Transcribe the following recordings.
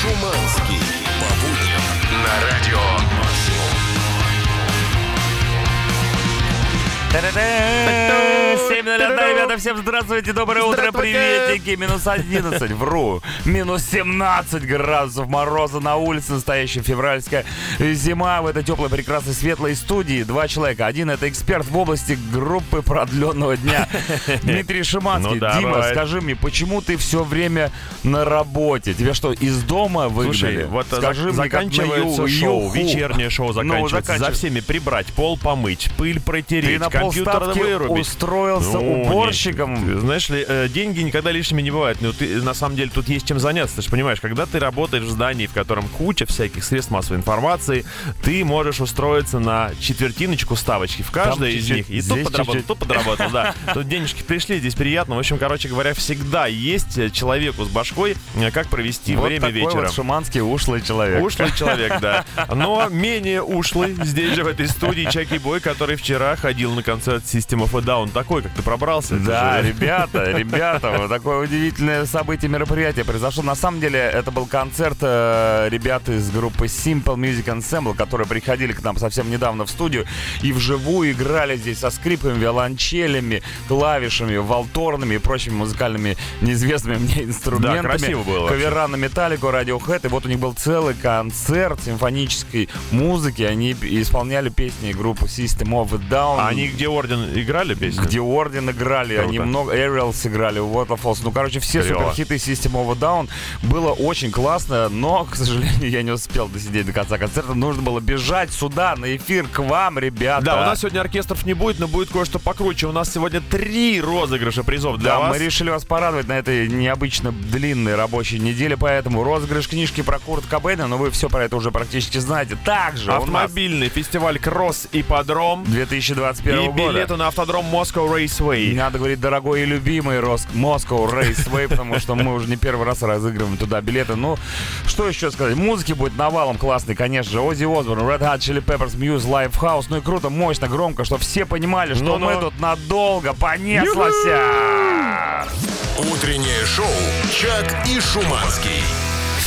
Шуманский. По будням на радио Та-да-да! 7.01, ребята, всем здравствуйте, доброе утро, приветики. Минус 11, вру. Минус 17 градусов мороза на улице, настоящая февральская зима в этой теплой, прекрасной, светлой студии. Два человека. Один это эксперт в области группы продленного дня. Дмитрий Шиманский. Ну. Дима, скажи мне, почему ты все время на работе? Тебя что, из дома выгнали? Слушай, вот Скажи за- мне, как на заканчивается ю- шоу, юху. вечернее шоу Ну, заканчивается. За всеми прибрать, пол помыть, пыль Ты протереть, на компьютер вырубить. устроился Ну, уборщиком. не- знаешь ли, э, деньги никогда лишними не бывают. Но ты, на самом деле тут есть чем заняться. Ты же понимаешь, когда ты работаешь в здании, в котором куча всяких средств массовой информации, ты можешь устроиться на четвертиночку ставочки в каждой из чуть-чуть, них. И тут подработал, чуть-чуть. тут подработал, да. Тут денежки пришли, здесь приятно. В общем, короче говоря, всегда есть э, человеку с башкой, э, как провести Вот время такой вечером. вот шуманский ушлый человек. Ушлый человек, да. Но менее ушлый здесь же, в этой студии, Чаки Бой, который вчера ходил на концерт System of a Down. Такой, как ты пробрался. Да, ребята, ребята, вот такое удивительное событие, мероприятие произошло. На самом деле, это был концерт э, ребят из группы Simple Music Ensemble, которые приходили к нам совсем недавно в студию и вживую играли здесь со скрипками, виолончелями, клавишами, валторными и прочими музыкальными неизвестными мне инструментами. Да, красиво было вообще. Кавера на металлику, радиохэд, и вот у них был целый концерт симфонической музыки. Они исполняли песни группы System of a Down. А они где Орден играли песню? Где Орден играли, Круто. они много Aerial сыграли, Waterfalls. Ну, короче, все Клево. суперхиты System of a Down. Было очень классно, но, к сожалению, я не успел досидеть до конца концерта. Нужно было бежать сюда, на эфир, к вам, ребята. Да, у нас сегодня оркестров не будет, но будет кое-что покруче. У нас сегодня три розыгрыша призов для Да, вас. мы решили вас порадовать на этой необычно длинной рабочей неделе, поэтому розыгрыш книжки про Курт Кобейна, но вы все про это уже практически знаете. Также у нас Автомобильный фестиваль Кросс и Подром. 2021 И года. билеты на автодром Moscow Не Raceway. надо говорить дорогой и любимый Рос... Moscow Raceway, потому что мы уже не первый раз разыгрываем туда билеты. Ну, что еще сказать? Музыки будет навалом классный, конечно же. Оззи Осборн, Red Hot Chili Peppers, Muse, Lifehouse. Ну и круто, мощно, громко, чтобы все понимали, что Ну-ну. мы тут надолго понеслось. Утреннее шоу «Чак и Шуманский».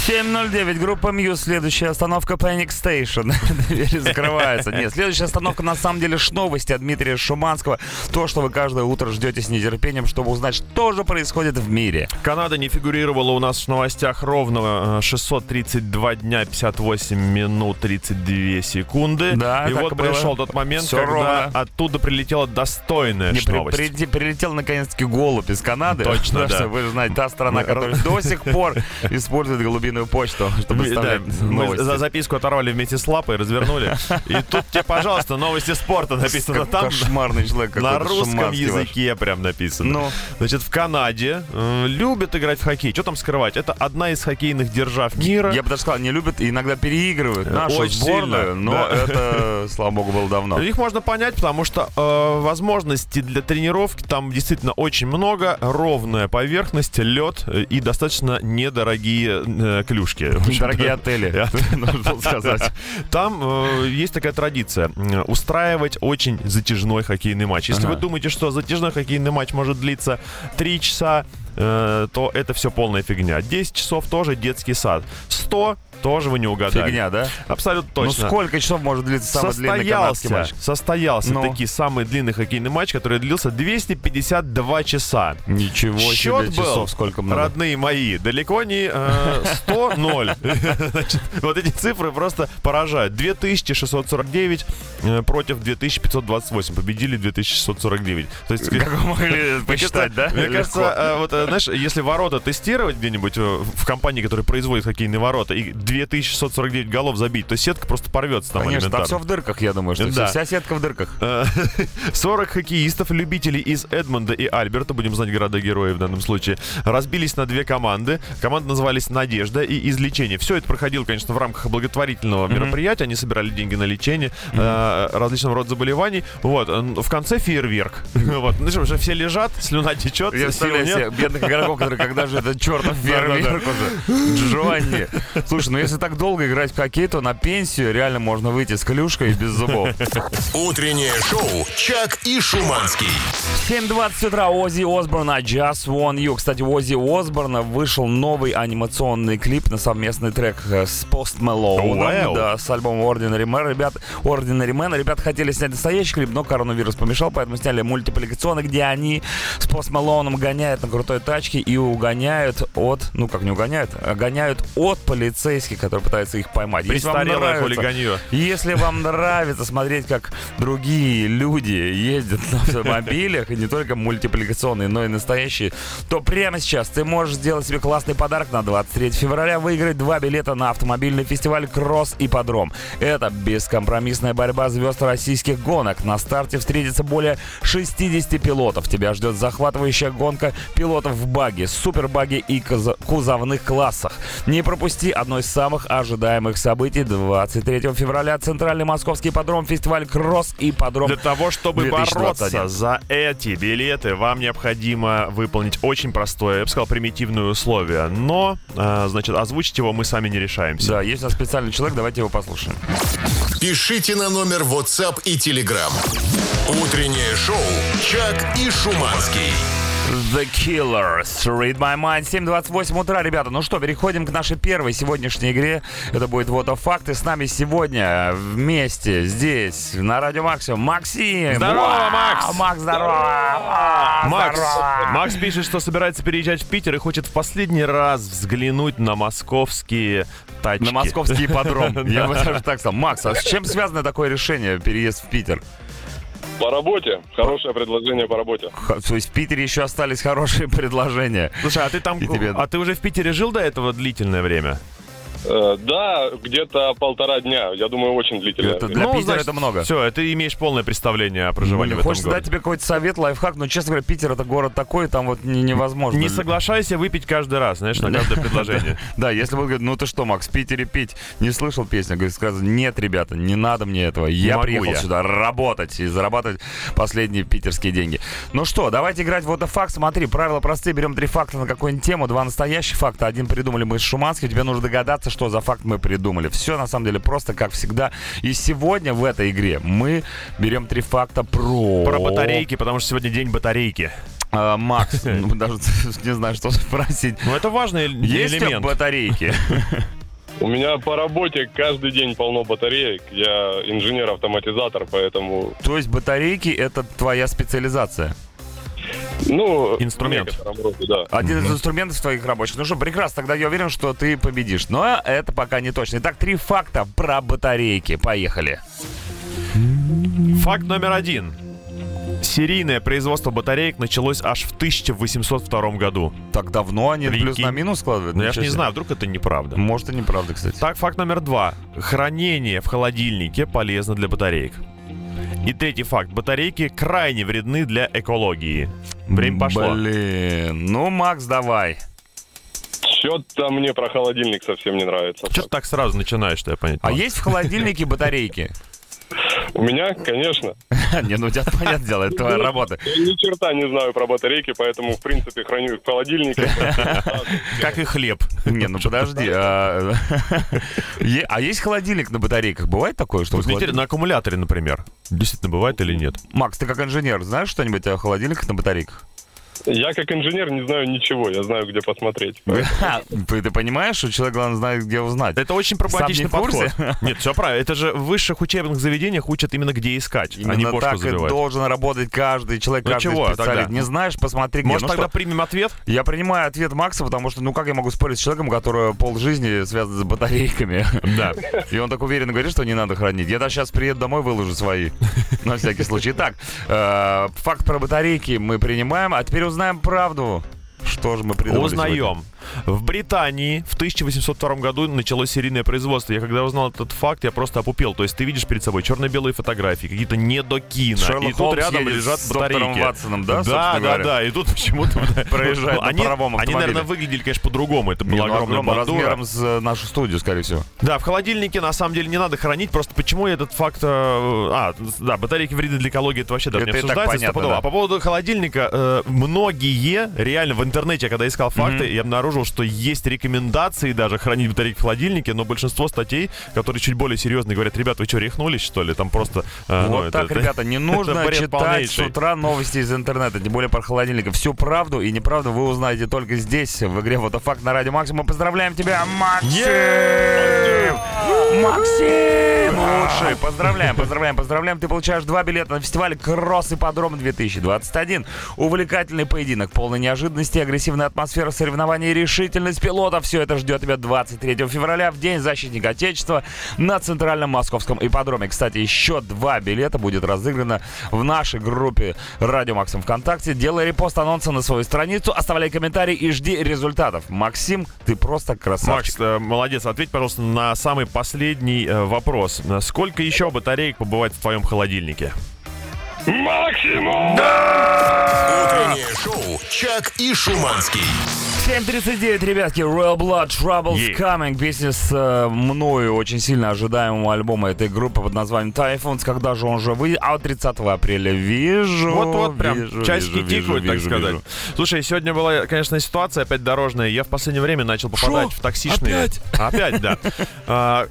7.09, группа Muse, следующая остановка Panic Station. Двери закрываются. Нет, следующая остановка на самом деле ш новости от Дмитрия Шуманского. То, что вы каждое утро ждете с нетерпением, чтобы узнать, что же происходит в мире. Канада не фигурировала у нас в новостях ровно э, 632 дня, 58 минут, 32 секунды. Да, и вот и пришел тот момент, Всё когда ровно. оттуда прилетела достойная Не, ж при- новость. при- прилетел наконец-таки голубь из Канады. Точно, да. что вы же знаете, та страна, которая до сих пор использует голубиную почту, чтобы да, мы за записку оторвали вместе с лапой, развернули. И тут тебе, пожалуйста, новости спорта написано там. Кошмарный человек На русском языке прям написано. Ну, Значит, в Канаде э, любят играть в хоккей. Что там скрывать? Это одна из хоккейных держав мира. я бы даже сказал, не любят и иногда переигрывают нашу Очень сборную, сильно, но да. это, слава богу, было давно. Их можно понять, потому что э, возможностей для тренировки там действительно очень много. Ровная поверхность, лед э, и достаточно недорогие э, клюшки. Дорогие отели, нужно сказать. Там э, есть такая традиция устраивать очень затяжной хоккейный матч. Если вы думаете, что затяжной хоккейный матч может длиться 3 часа, э, то это все полная фигня. 10 часов тоже детский сад. 100 тоже вы не угадали. Фигня, да? Абсолютно точно. Ну сколько часов может длиться самый длинный канадский матч? состоялся, Ну. таки самый длинный хоккейный матч, который длился 252 часа. Ничего Счет себе, был, часов сколько много. родные мои, далеко не э, 100-0. Значит, Вот эти цифры просто поражают. 2649 э, против 2528. Победили 2649. То есть, Как вы могли посчитать, да? Мне кажется, э, вот, э, знаешь, если ворота тестировать где-нибудь в компании, которая производит хоккейные ворота, и 2649 голов забить, то сетка просто порвется там Конечно, там все в дырках, я думаю, что Да. вся сетка в дырках. Э, 40 хоккеистов, любителей из Эдмонда и Альберта, будем знать города-герои в данном случае, разбились на две команды. Команды назывались «Надежда» и «Излечение». Все это проходило, конечно, в рамках благотворительного мероприятия. Они собирали деньги на лечение э, различного рода заболеваний. Вот. э, В конце фейерверк. Вот. Ну что, все лежат, слюна течет, Я сил нет. бедных игроков, которые когда же этот чертов фейерверк уже. Джонни. Слушай, ну если так долго играть в хоккей, то на пенсию реально можно выйти с клюшкой и без зубов. Утреннее шоу «Чак и Шуманский». 7.20 утра Ози Осборна Just Want You. Кстати, у Ози Осборна вышел новый анимационный клип на совместный трек э, с Post Malone. Wow. Да, с альбомом Ordinary Man. Ребят, Ordinary Man. Ребята хотели снять настоящий клип, но коронавирус помешал, поэтому сняли мультипликационный, где они с Post Malone гоняют на крутой тачке и угоняют от, ну как не угоняют, а гоняют от полицейских, которые пытаются их поймать. Если вам Престарелое нравится- хулиганье. если вам нравится смотреть, как другие люди ездят на автомобилях, и не только мультипликационные, но и настоящие, то прямо сейчас ты можешь сделать себе классный подарок на 23 февраля, выиграть два билета на автомобильный фестиваль «Кросс и Подром». Это бескомпромиссная борьба звезд российских гонок. На старте встретится более 60 пилотов. Тебя ждет захватывающая гонка пилотов в баге, супербаге и кузовных классах. Не пропусти одно из самых ожидаемых событий 23 февраля. Центральный московский подром, фестиваль «Кросс и Подром». Для того, чтобы 2021. бороться за эти билеты, вам необходимо выполнить очень простое, я бы сказал, примитивное условие. Но, э, значит, озвучить его мы сами не решаемся. Да, есть у нас специальный человек, давайте его послушаем. Пишите на номер WhatsApp и Telegram. Утреннее шоу «Чак и Шуманский». The Killers, Read My Mind, 7.28 утра, ребята. Ну что, переходим к нашей первой сегодняшней игре. Это будет вот о факты. С нами сегодня вместе здесь, на Радио Максимум, Максим. Здорово, Вау, Макс! Макс, здорово! Вау, Макс, здорово! Макс пишет, что собирается переезжать в Питер и хочет в последний раз взглянуть на московские тачки. На московский подром. Я бы даже так сказал. Макс, а с чем связано такое решение, переезд в Питер? По работе. Хорошее предложение по работе. Х- То есть в Питере еще остались хорошие предложения. Слушай, а ты там, И тебе- а ты уже в Питере жил до этого длительное время? Э, да, где-то полтора дня. Я думаю, очень длительное. Это. Для Питера это много. Все, ты имеешь полное представление о проживании в этом Хочется дать городе. тебе какой-то совет, лайфхак, но, честно говоря, Питер это город такой, там вот не- невозможно. Не соглашайся выпить каждый раз, знаешь, на каждое предложение. Да, если бы говорит, ну ты что, Макс, в Питере пить, не слышал песню, говорит, сказал, нет, ребята, не надо мне этого, я приехал я». сюда работать и зарабатывать последние питерские деньги. Ну что, давайте играть в вот факт. Смотри, правила простые, берем три факта на какую-нибудь тему, два настоящих факта, один придумали мы из Шуманских, тебе нужно догадаться, что за факт мы придумали. Все на самом деле просто, как всегда. И сегодня в этой игре мы берем три факта про... Про батарейки, потому что сегодня день батарейки. А, Макс, ну, даже не знаю, что спросить. Ну, это важный эль- Есть элемент. батарейки? У меня по работе каждый день полно батареек. Я инженер-автоматизатор, поэтому... То есть батарейки это твоя специализация? Ну, Инструмент. роде, да. Один из инструментов твоих рабочих. Ну что, прекрасно, тогда я уверен, что ты победишь. Но это пока не точно. Итак, три факта про батарейки. Поехали. Факт номер один. Серийное производство батареек началось аж в 1802 году. Так давно они Прикинь. плюс на минус складывают? Но Ну, я ж Ничего не знаю, вдруг это неправда. Может и неправда, кстати. Так, факт номер два. Хранение в холодильнике полезно для батареек. И третий факт. Батарейки крайне вредны для экологии. Время пошло. Блин. Ну, Макс, давай. Что-то мне про холодильник совсем не нравится. Что ты так сразу начинаешь, что я понять А есть в холодильнике батарейки? У меня, конечно. Не, ну у тебя понятное дело, это твоя работа. Я ни черта не знаю про батарейки, поэтому, в принципе, храню их в холодильнике. Как и хлеб. Не, ну подожди. А а есть холодильник на батарейках? Бывает такое, что... На аккумуляторе, например. Действительно, бывает или нет? Макс, ты как инженер, знаешь что-нибудь о холодильниках на батарейках? Я, как инженер, не знаю ничего. Я знаю, где посмотреть. Ты, понимаешь, что человек, главное, знает, где узнать? Это очень прагматичный Сам не в подход. Нет, все правильно. Это же в высших учебных заведениях учат именно где искать, а не Именно бошку так и забивать. должен работать каждый человек, Ну каждый чего специалист. тогда? Не знаешь, посмотри, где. Может, Ну тогда примем ответ? Я принимаю ответ Макса, потому что, ну как я могу спорить с человеком, который полжизни связан с батарейками? Да. И он так уверенно говорит, что не надо хранить. Я даже сейчас приеду домой, выложу свои. На всякий случай. Итак, э, факт про батарейки мы принимаем, а теперь узнаем правду. Что же мы придумали сегодня? Узнаем. В Британии в 1802 году началось серийное производство. Я когда узнал этот факт, я просто опупел. То есть ты видишь перед собой черно-белые фотографии, какие-то недокино. Шерлок и тут Холмс рядом лежат с батарейки. Ватсоном, да, Да, да, говоря? да. И тут почему-то Проезжает Ну, на они, паровом они, наверное, выглядели, конечно, по-другому. Это Не, была ну, бандура. размером с э, нашу студию, скорее всего. Да, в холодильнике на самом деле не надо хранить. Просто почему этот факт... э, А, да, батарейки вредны для экологии, это вообще даже не обсуждается. А по поводу холодильника, э, многие реально в интернете, когда искал факты, я обнаружил, что есть рекомендации даже хранить батарейки в холодильнике, но большинство статей, которые чуть более серьезные, говорят, ребят, вы что, рехнулись, что ли? Там просто... э, ну, Вот это- так, это- ребята, не нужно читать с полнейший. утра новости из интернета, тем более про холодильник. Всю правду и неправду вы узнаете только здесь, в игре «Вот факт» на Радио Максимум. Мы поздравляем тебя, Максим! Максим! Лучший! Поздравляем, поздравляем, поздравляем. Ты получаешь два билета на фестиваль «Кросс и подром 2021». Увлекательный поединок, полный неожиданности, агрессивная атмосфера соревнований и решительность пилотов. Все это ждет тебя 23 февраля в День защитника Отечества на Центральном Московском ипподроме. Кстати, еще два билета будет разыграно в нашей группе Радио Максим ВКонтакте. Делай репост анонса на свою страницу, оставляй комментарий и жди результатов. Максим, ты просто красавчик. Макс, э, молодец. Ответь, пожалуйста, на самый последний э, вопрос. Сколько еще батареек побывает в твоем холодильнике? Максимум! Утреннее шоу «Чак и Шуманский». 7.39, ребятки, Royal Blood, Troubles Yeah. Coming. Песня с э, мною очень сильно ожидаемого альбома этой группы под названием Typhoons. Когда же он же выйдет? А вот 30 апреля вижу. Вот-вот, прям вижу, часики вижу, тикают, вижу, так сказать. вижу. Слушай, сегодня была, конечно, ситуация опять дорожная. Я в последнее время начал попадать Шо? в таксишные... Опять? Опять, да. А,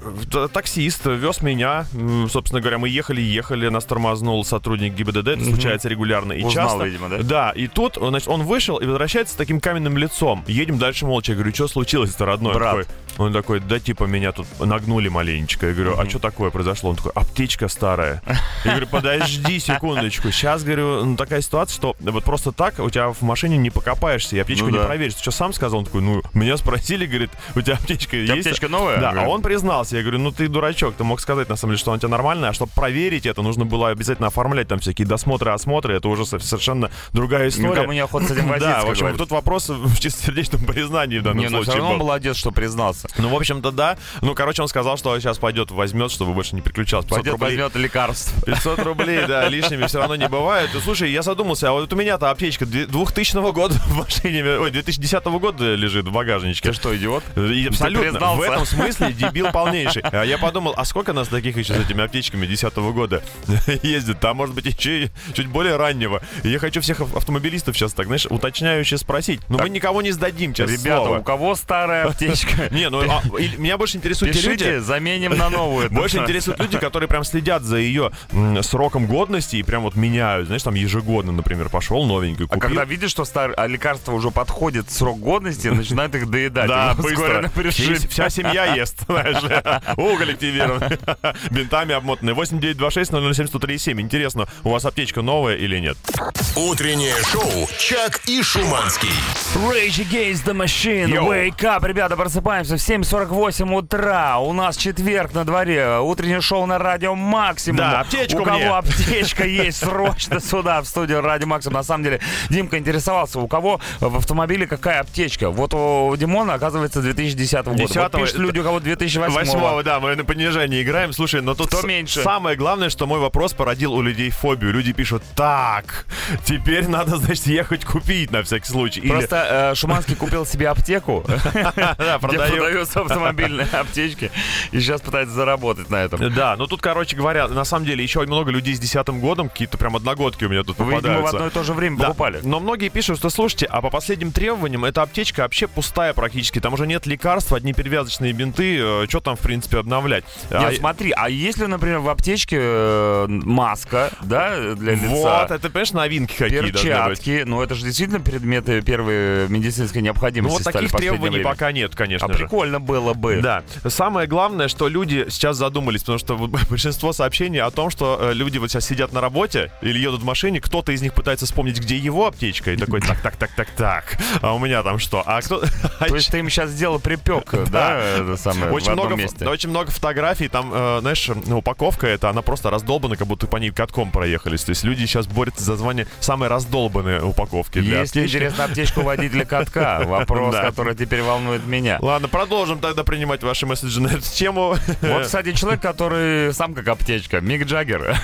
Таксист вез меня. Собственно говоря, мы ехали-ехали, нас тормознул сотрудник ГИБДД. Это случается регулярно и Узнал, часто. видимо, да? Да, и тут, значит, он вышел и возвращается с таким каменным лицом. Едем дальше молча. Я говорю, что случилось-то, родной? Брат. Такой, он такой, да типа меня тут нагнули маленечко. Я говорю, а что такое произошло? Он такой, аптечка старая. Я говорю, подожди секундочку. Сейчас, говорю, ну, такая ситуация, что вот просто так у тебя в машине не покопаешься и аптечку Ну не да. проверишь. Ты что, сам сказал? Он такой, ну, меня спросили, говорит, у тебя аптечка есть? аптечка новая? Да, а он признался. Я говорю, ну ты дурачок, ты мог сказать, на самом деле, что она у тебя нормальная, а чтобы проверить это, нужно было обязательно оформлять там всякие досмотры, осмотры. Это уже со- совершенно другая история. Никому не охота с этим возиться, Да, в общем, тут вопрос в чистосердечном признании в данном Не, ну все случае равно был. молодец, что признался. Ну, в общем-то, да. Ну, короче, он сказал, что сейчас пойдет, возьмет, чтобы больше не переключался. 500 Пойдет, рублей. возьмет лекарств. 500 рублей, да, лишними все равно не бывает. И, Слушай, я задумался, а вот у меня-то аптечка две- 2000 года в машине, ой, 2010 года лежит в багажничке. Ты что, идиот? И абсолютно. В этом смысле дебил полнейший. А я подумал, а сколько нас таких еще с этими аптечками 10 года ездит? Там, может быть, еще чуть более раннего. И я хочу всех ав- автомобилистов сейчас так, знаешь, уточняюще спросить. Но мы никого не сдадим, честное Ребята, слово. у кого старая аптечка? Не, ну а, и- меня больше интересуют те Пишите, люди, заменим на новую. больше интересуют люди, которые прям следят за ее м, сроком годности и прям вот меняют. Знаешь, там ежегодно, например, пошел новенький, А купил. когда видишь, что стар... а лекарство уже подходит срок годности, начинают их доедать. Да, быстро. Вся, семья ест, знаешь. Уголь активирован. Бинтами обмотанный. 8926-007-137. Интересно, у вас аптечка новая или нет? Утреннее шоу «Чак и Шуманский». Rage Against the Machine, Йоу. Wake Up. Ребята, просыпаемся 7.48 утра. У нас четверг на дворе. Утреннее шоу на радио Максимум. Да, аптечку У кого мне. аптечка есть, срочно сюда, в студию радио Максимум. На самом деле, Димка интересовался, у кого в автомобиле какая аптечка. Вот у Димона, оказывается, 2010 года. Вот 10-го, пишут люди, у кого 2008 Восьмого, да, мы на понижении играем. Слушай, но тут Кто с- меньше? самое главное, что мой вопрос породил у людей фобию. Люди пишут, так, теперь надо, значит, ехать купить на всякий случай. Или, Просто э, Шуманский купил себе аптеку, да, где продаю. Продаются автомобильные аптечки, и сейчас пытается заработать на этом. Да, но тут, короче говоря, на самом деле еще много людей с десятым годом, какие-то прям одногодки у меня тут Вы, видимо, в попадаются. одно и то же время Да, покупали. Но многие пишут, что слушайте, а по последним требованиям эта аптечка вообще пустая практически. Там уже нет лекарств, одни перевязочные бинты. что там, в принципе, обновлять? Нет, А, смотри, а если, например, в аптечке э, маска, да, для лица, Вот, это, понимаешь, новинки какие должны быть. перчатки, ну это же действительно предметы первой медицинской Ну необходимости вот стали таких в требований время. пока нет, конечно А же. прикольно было бы. Да. Самое главное, что люди сейчас задумались, потому что большинство сообщений о том, что э, люди вот сейчас сидят на работе или едут в машине, кто-то из них пытается вспомнить, где его аптечка, и такой, так, так, так, так, так, а у меня там что? А кто... То есть ты им сейчас сделал припек, да, это самое, Очень много, месте. очень много фотографий, там, э, знаешь, ну, упаковка эта, она просто раздолбана, как будто по ней катком проехались. То есть люди сейчас борются за звание самой раздолбанной упаковки аптечки. интересно аптечку водителя катка, вопрос, который теперь волнует меня. Ладно, продолжим тогда принимать ваши месседжи на эту тему. Вот, кстати, человек, который сам как аптечка, Мик Джаггер.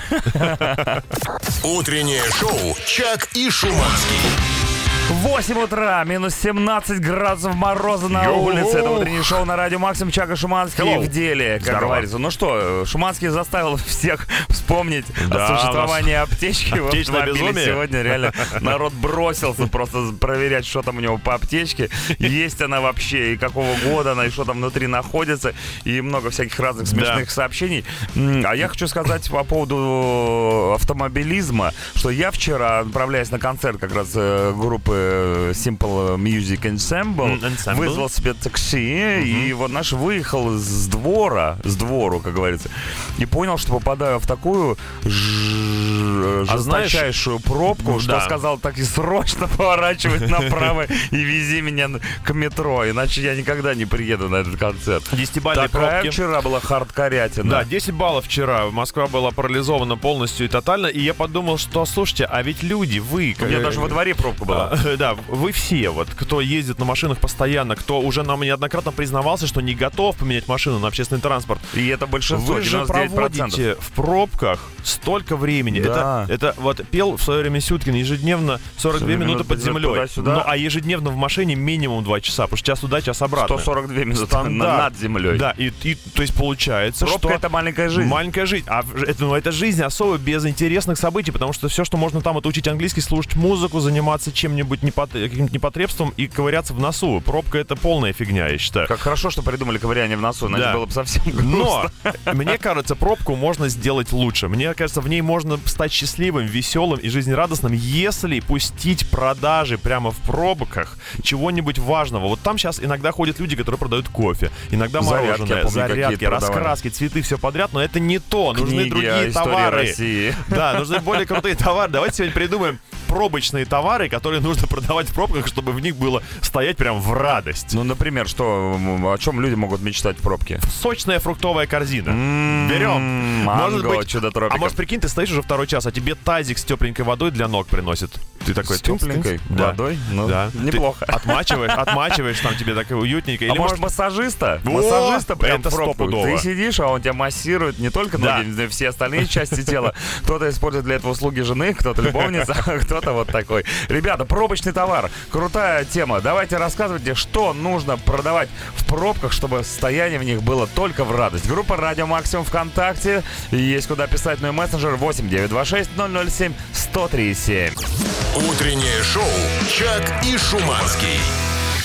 Утреннее шоу «Чак и Шуманский». 8 утра, минус 17 градусов мороза на Йоу. улице. Это утреннее шоу на радио Максим Чака Шуманский Hello. в деле, как Здорово. говорится. Ну что, Шуманский заставил всех вспомнить Да, о существовании аптечки в автомобиле. безумие. Сегодня реально народ бросился просто проверять, что там у него по аптечке. Есть она вообще, и какого года она, и что там внутри находится. И много всяких разных смешных сообщений. М, А я хочу сказать по поводу автомобилизма, что я вчера, отправляясь на концерт как раз э, группы Simple Music Ensemble, Ensemble. вызвал себе такси, и вот наш выехал с двора, с двору, как говорится, и понял, что попадаю в такую А жесточайшую пробку, что сказал так и срочно поворачивать направо и вези меня к метро, иначе я никогда не приеду на этот концерт. Десятибалльные Такая пробки. вчера была хардкорятина. Да, 10 баллов вчера. Москва была парализована полностью и тотально. И я подумал, что, слушайте, а ведь люди, вы... У меня э, даже во дворе пробка была. А, Да, вы все, вот, кто ездит на машинах постоянно, кто уже нам неоднократно признавался, что не готов поменять машину на общественный транспорт. И это большинство, Вы же 99%. проводите в пробках столько времени. Да. Это, это вот пел в свое время Сюткин ежедневно 42 40 минуты минут под землей. туда-сюда. Ну, а ежедневно в машине минимум 2 часа, потому что час туда, час обратно. 142 минуты Стандарт. на- над землей. Да, и, и, то есть получается, Пробка что... это маленькая жизнь. Маленькая жизнь. А это, ну, это жизнь особо без интересных событий, потому что все, что можно там, это учить английский, слушать музыку, заниматься чем-нибудь непот- каким-то непотребством и ковыряться в носу. Пробка это полная фигня, я считаю. Как хорошо, что придумали ковыряние в носу, иначе Да. было бы совсем Но грустно. мне кажется, пробку можно сделать лучше. Мне кажется, в ней можно стать счастливым, веселым и жизнерадостным, если пустить продажи прямо в пробках чего-нибудь важного. Вот там сейчас иногда ходят люди, которые продают кофе, иногда Зарядки, мороженое, помню, зарядки, раскраски, цветы, все подряд, но это не то. Нужны Книги другие о истории товары. России. Да, нужны более крутые товары. Давайте сегодня придумаем пробочные товары, которые нужно продавать в пробках, чтобы в них было стоять прям в радость. Ну, например, что, о чем люди могут мечтать в пробке? Сочная фруктовая корзина. М-м, Берем. Манго, Может быть- чудо А тропиков. может, прикинь, ты стоишь уже второй час, а тебе тазик с тепленькой водой для ног приносит. Ты такой... С тепленькой. Да. водой? Ну, Да. неплохо. Ты отмачиваешь, отмачиваешь, там тебе так уютненько. А Или может массажиста? О, Массажиста прям это стопудово. Ты сидишь, а он тебя массирует не только Да. ноги, но и все остальные части тела. Кто-то использует для этого услуги жены, кто-то любовница, а кто-то вот такой. Ребята, пробочный товар. Крутая тема. Давайте рассказывайте, что нужно продавать в пробках, чтобы состояние в них было только в радость. Группа Радио Максимум ВКонтакте. Есть куда писать, ну и мессенджер 8 926 007 137. Утреннее шоу «Чак и Шуманский».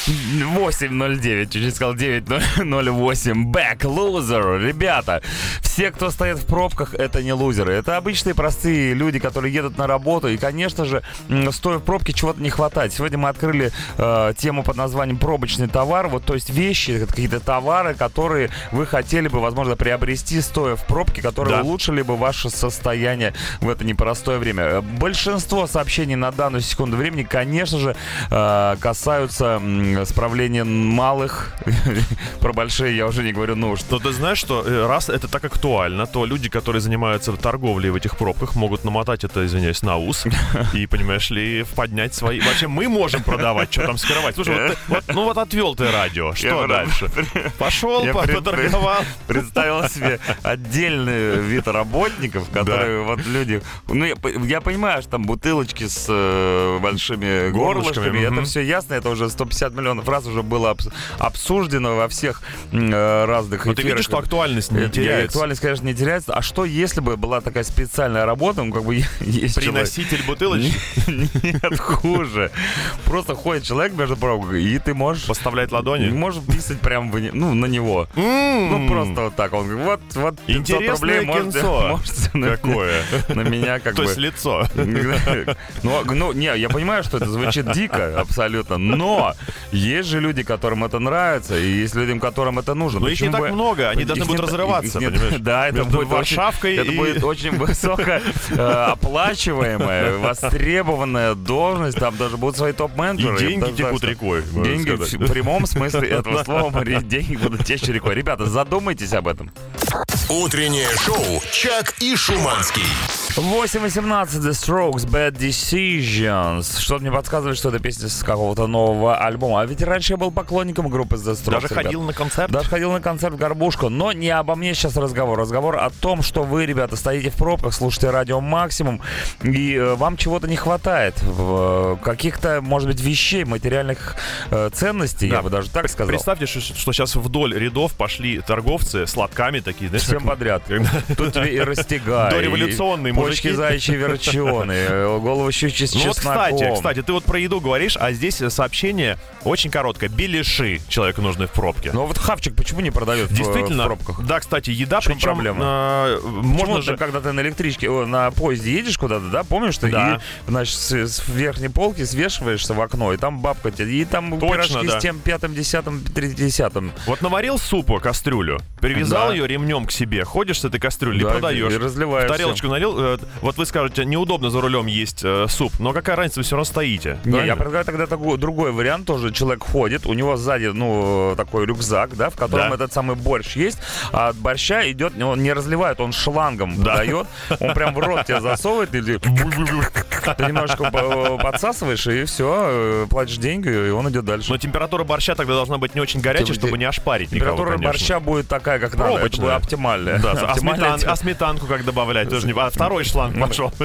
8.09, чуть-чуть сказал 9.08. Back loser. Ребята, все, кто стоит в пробках, это не лузеры. Это обычные простые люди, которые едут на работу. И, конечно же, стоя в пробке, чего-то не хватает. Сегодня мы открыли э, тему под названием «Пробочный товар». Вот, то есть вещи, это какие-то товары, которые вы хотели бы, возможно, приобрести, стоя в пробке, которые Да. улучшили бы ваше состояние в это непростое время. Э, Большинство сообщений на данную секунду времени, конечно же, э, касаются м, справления малых. Про большие я уже не говорю нужд. Но ты знаешь, что э, раз это так актуально, то люди, которые занимаются торговлей в этих пробках, могут намотать это, извиняюсь, на ус и, понимаешь ли, поднять свои... Вообще мы можем продавать, что там скрывать. Слушай, вот, вот, ну вот отвел ты радио, что Я дальше? Пошел, Я поторговал. Представил себе отдельный вид работников, которые вот люди... Ну, я, я понимаю, что там бутылочки с э, большими Горлышками, горлышками, это мгм. все ясно, это уже 150 миллионов раз уже было обс- обсуждено во всех э, разных Но ты видишь, что актуальность Э, не я- теряется. Актуальность, конечно, не теряется. А что, если бы была такая специальная работа, ну, как бы есть человек- Приноситель бутылочки Нет, хуже. Просто ходит человек между пробкой, и ты можешь... поставляет ладони. Можешь писать прямо ну, на него. Ну, просто вот так. Он говорит, вот, вот 500 Интересное рублей можете, Какое? на меня как То бы... есть лицо. Ну, ну, не, я понимаю, что это звучит дико, абсолютно, но есть же люди, которым это нравится, и есть людям, которым это нужно. Но их не Почему так бы- много, они должны не будут разрываться, их не- понимаешь? Да, это Между будет Варшавкой очень, это и- будет очень высоко э, оплачиваемая, востребованная должность, там даже будут свои топ-менеджеры. И деньги бы текут так рекой. Деньги сказать. в прямом смысле этого слова, деньги будут течь рекой. Ребята, задумайтесь об этом. Утреннее шоу «Чак и Шуманский». 8.18 The Strokes Bad Decisions. Что-то мне подсказывает, что это песня с какого-то нового альбома. А ведь раньше я был поклонником группы The Strokes. Даже ребят. ходил на концерт. Даже ходил на концерт Горбушку. Но не обо мне сейчас разговор. Разговор о том, что вы, ребята, стоите в пробках, слушаете радио максимум, и э, вам чего-то не хватает. В, э, каких-то, может быть, вещей, материальных э, ценностей, Да. я бы даже так сказал. Представьте, что, сейчас вдоль рядов пошли торговцы с лотками такие, знаешь, Всем как- подряд. Тут тебе и растягай, Дореволюционные почки мужики. заячьи верчены, э, голову щучьи с Ну вот, чесноком. кстати, кстати, ты вот про еду говоришь, а здесь сообщение очень короткое. Беляши человеку нужны в пробке. Ну вот хавчик почему не продают в- Действительно, в пробках? да, кстати, еда, В чем причем проблема? э, Можно же... когда ты на электричке, о, на поезде едешь куда-то, да, помнишь ты? Да. И, значит, с, с верхней полки свешиваешься в окно, и там бабка тебе, и там Точно, пирожки да. с тем пятым, десятым, тридцатым. Вот наварил супу, кастрюлю, привязал Да. ее ремнем к себе, ходишь с этой кастрюлей, Да, продаешь. и разливаешь тарелочку налил. э, вот вы скажете, неудобно за рулем есть э, суп, но какая разница, вы все равно стоите. Не, я предлагаю тогда такой, другой вариант тоже. Человек ходит, у него сзади, ну, такой рюкзак, да, в котором Да. этот самый борщ есть, а от борща идет, он не разливает, он шлангом Да. подает, он прям в рот тебе засовывает, и ты ты немножко по- подсасываешь, и все, платишь деньги, и он идет дальше. Но температура борща тогда должна быть не очень горячая, Тем- чтобы не ошпарить никого, Температура конечно. борща будет такая, как надо. Это будет оптимальная. Да, а, сметан- а сметанку как добавлять? Тоже не... А второй шланг пошел.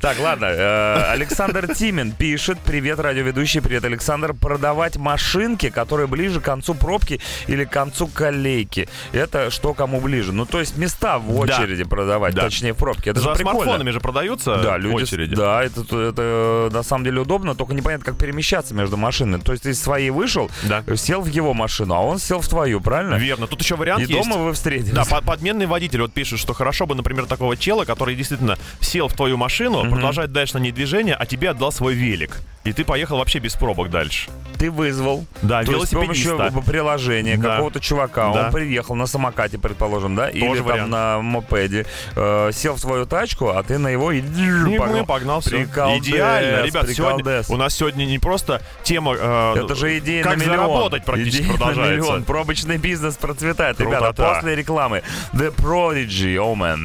Так, ладно. э, Александр Тимин пишет. Привет, радиоведущий. Привет, Александр. Продавать машинки, которые ближе к концу пробки или к концу колейки. Это что кому ближе. Ну, то есть места в Да. очереди продавать, Да. точнее в пробке. Это За же прикольно. смартфонами же продаются Да, люди, очереди. да, это, это э, на самом деле удобно, только непонятно, как перемещаться между машинами. То есть ты из своей вышел, Да. сел в его машину, а он сел в твою, правильно? Верно. Тут еще вариант И есть. дома вы встретились. Да, по- подменный водитель вот пишет, что хорошо бы, например, такого чела, который действительно сел в твою машину, продолжает дальше на ней движение, а тебе отдал свой велик. И ты поехал вообще без пробок дальше. Ты вызвал. Да, То есть с помощью велосипедиста. приложения Да. какого-то чувака, Да. он приехал на самокате, предположим, да, или там вариант. на мопеде, э, сел в свою тачку, а ты на его и И погнал, все. Приколдес, Идеально. Ребят, сегодня у нас сегодня не просто тема... э, Это же идея как на миллион. заработать практически Идея продолжается. на миллион. Пробочный бизнес процветает. Ребята, Крутота. после рекламы The Prodigy, man.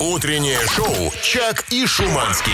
Утреннее шоу «Чак и Шуманский».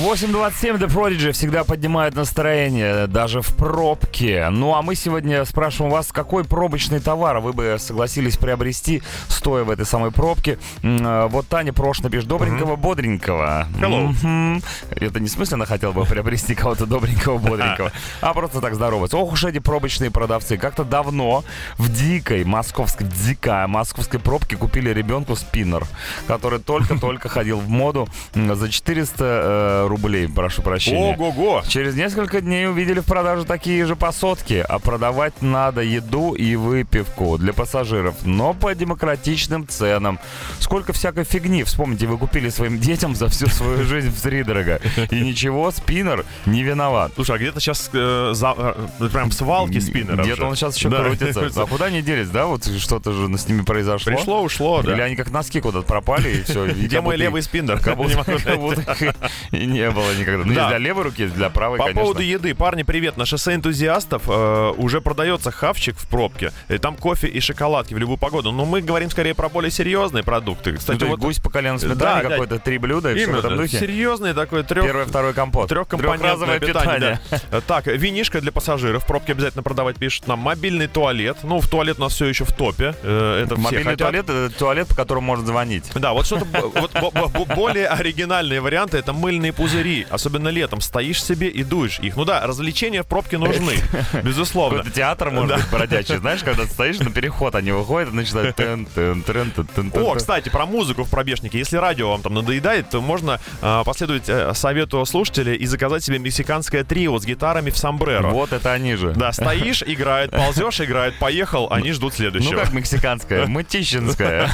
8.27 The Prodigy всегда поднимает настроение, даже в пробке. Ну а мы сегодня спрашиваем вас, какой пробочный товар вы бы согласились приобрести, стоя в этой самой пробке. Э, Вот Таня Прошна пишет, добренького, бодренького. Hello. Это не в смысле она хотела бы приобрести кого-то добренького, бодренького, а просто так здороваться. Ох уж эти пробочные продавцы. Как-то давно в дикой московской, дикая московской пробке купили ребенку спиннер, который только-только ходил в моду за 400 э, рублей, прошу прощения. Ого-го! Через несколько дней увидели в продаже такие же по сотке, а продавать надо еду и выпивку для пассажиров, но по демократичным ценам. Сколько всякой фигни, вспомните, вы купили своим детям за всю свою жизнь втридорога. И ничего, спиннер не виноват. Слушай, а где-то сейчас э, за- э, прям в свалке спиннера Где-то он сейчас еще Да. крутится. А куда они делись, да? Вот что-то же с ними произошло. Пришло, ушло, да. Или они как носки куда-то пропали, и все. Где мой левый спиннер? Как будто, их не было никогда. Ну, Да. для левой руки, для правой, По конечно. поводу еды, парни, привет. На шоссе энтузиастов э, уже продается хавчик в пробке. И там кофе и шоколадки в любую погоду. Но мы говорим скорее про более серьезные продукты. Ну, Кстати, есть вот гусь по колено Да, сметане, да. какое-то три блюда, и все в этом духе. серьезный такой трех... Первый, второй компот. Трехкомпонентное питание. да. Так, винишко для пассажиров. В пробке обязательно продавать пишут нам. Мобильный туалет. Ну, в туалет у нас все еще в топе. Э, Это Мобильный туалет — это туалет, по которому можно звонить. Да, вот что-то вот более оригинальные варианты это мыльные пузыри, особенно летом. Стоишь себе и дуешь их. Ну да, развлечения в пробке нужны, безусловно. Какой-то театр, может Да. быть, бродячий. Знаешь, когда ты стоишь на переход, они выходят и начинают... тын тын тын тын О, кстати, про музыку в пробежнике. Если радио вам там надоедает, то можно а, последовать э, совету слушателя и заказать себе мексиканское трио с гитарами в сомбреро. Вот это они же. Да, стоишь, играет, ползешь, играет, поехал, они ждут Ну следующего. как мексиканская? Мытищинская.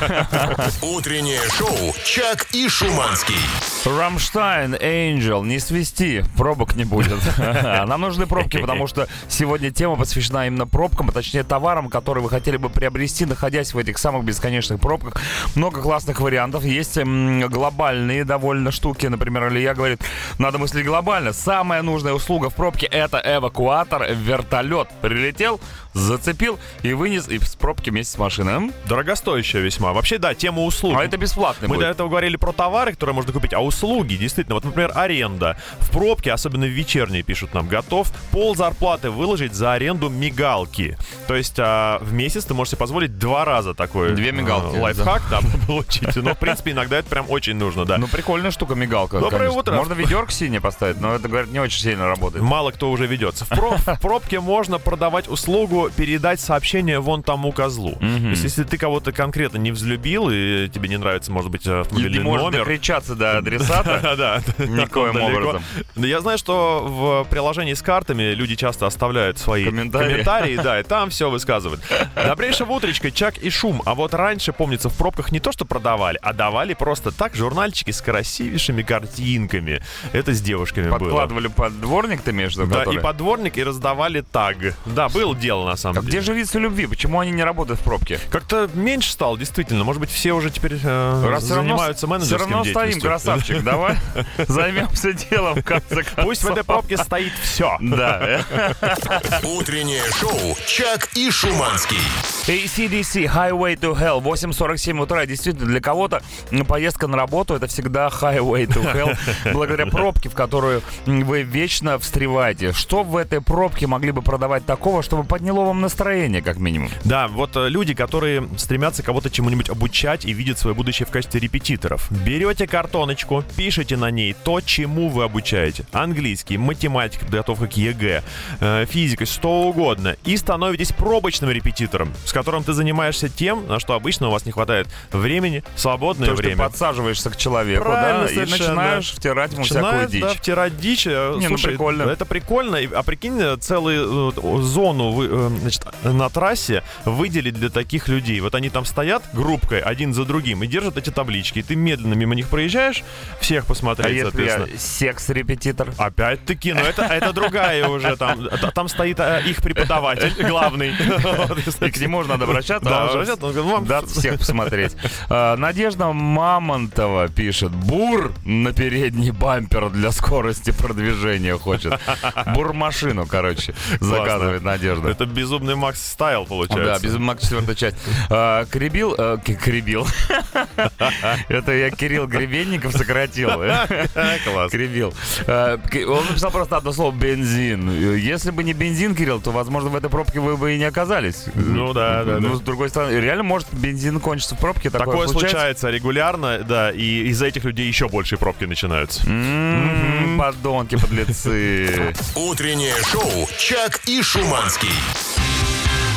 Утреннее шоу «Чак и Шуманский». Рамштайн, Angel, не свисти, пробок не будет. Нам нужны пробки, потому что сегодня тема посвящена именно пробкам, а точнее товарам, которые вы хотели бы приобрести, находясь в этих самых бесконечных пробках. Много классных вариантов. Есть глобальные довольно штуки. Например, Илья говорит, надо мыслить глобально. Самая нужная услуга в пробке это эвакуатор, вертолет. Прилетел, зацепил и вынес и с пробки вместе с машиной. Дорогостоящая весьма. Вообще, да, тема услуг. А это бесплатный Мы будет. до этого говорили про товары, которые можно купить, а услуги, действительно. Вот, например, аренда. В пробке, особенно в вечерней, пишут нам, готов пол зарплаты выложить за аренду мигалки. То есть а, в месяц ты можешь себе позволить два раза такой Две мигалки, э, лайфхак там получить. Но, в принципе, иногда это прям очень нужно, да. Ну, прикольная штука мигалка. Доброе конечно. утро. Можно ведерко синее поставить, но это, говорят, не очень сильно работает. Мало кто уже ведется. В, про- в пробке можно продавать услугу передать сообщение вон тому козлу. То есть, если ты кого-то конкретно не взлюбил и тебе не нравится, может быть, И автомобильный не может номер. докричаться до адресата. Да, Никоим образом. Да Я знаю, что в приложении с картами люди часто оставляют свои Комментарии. да, и там все высказывают. Добрейшего утречка, чак и шум. А вот раньше, помнится, в пробках не то, что продавали, а давали просто так журнальчики с красивейшими картинками. Это с девушками было. Подкладывали под дворник ты между Да, и подворник, и раздавали таг. Да, было дело на самом А где деле. же лица любви? Почему они не работают в пробке? Как-то меньше стало, действительно. Может быть, все уже теперь э, Раз всё равно- занимаются Все равно стоим, красавчик. Давай займемся делом, в конце концов. Пусть в этой пробке стоит все. Да. Утреннее шоу «Чак и Шуманский». ACDC Highway to Hell 8.47 утра. Действительно, для кого-то поездка на работу это всегда Highway to Hell. Благодаря пробке, в которую вы вечно встреваете. Что в этой пробке могли бы продавать такого, чтобы подняло вам настроение, как минимум? Да, вот э, люди, которые стремятся кого-то чему-нибудь обучать и видят свое будущее в качестве репетиторов. Берете картоночку, пишете на ней то, чему вы обучаете. Английский, математика, подготовка к ЕГЭ, э, физика, что угодно. И становитесь пробочным репетитором, с которым ты занимаешься тем, на что обычно у вас не хватает времени, свободное То, что ты время. подсаживаешься к человеку, Правильно да, и начинаешь втирать ему всякую Начинает, дичь. да, втирать дичь. Э, Не, ну Слушай, прикольно. Это прикольно. А прикинь, э, целую зону вы- э, значит, на трассе выделить для таких людей. Вот они там стоят группкой, один за другим, и держат эти таблички. И ты медленно мимо них проезжаешь, всех А посмотреть, если соответственно. секс-репетитор? Опять-таки, но это, это другая уже там. Т- Там стоит э, их преподаватель главный. И к нему надо обращаться. Да, а обращаться, он говорит, «Вам Да, всех посмотреть. А, Надежда Мамонтова пишет. Бур на передний бампер для скорости продвижения хочет. Бур-машину, короче, заказывает Надежда. Это безумный Макс стайл Да, получается. без Мак четвертая часть. А, Кребил, э, Кребил. Это я Кирилл Гребенников сократил. Класс. Кривил. Э, Он написал просто одно слово бензин. Если бы не бензин, Кирилл, то, возможно, в этой пробке вы бы и не оказались. Ну да, да, Ну, да. с другой стороны, реально может бензин кончиться в пробке? Такое, случается? регулярно, да, и из-за этих людей еще большие пробки начинаются. М, Подонки, подлецы. Утреннее шоу «Чак и Шуманский».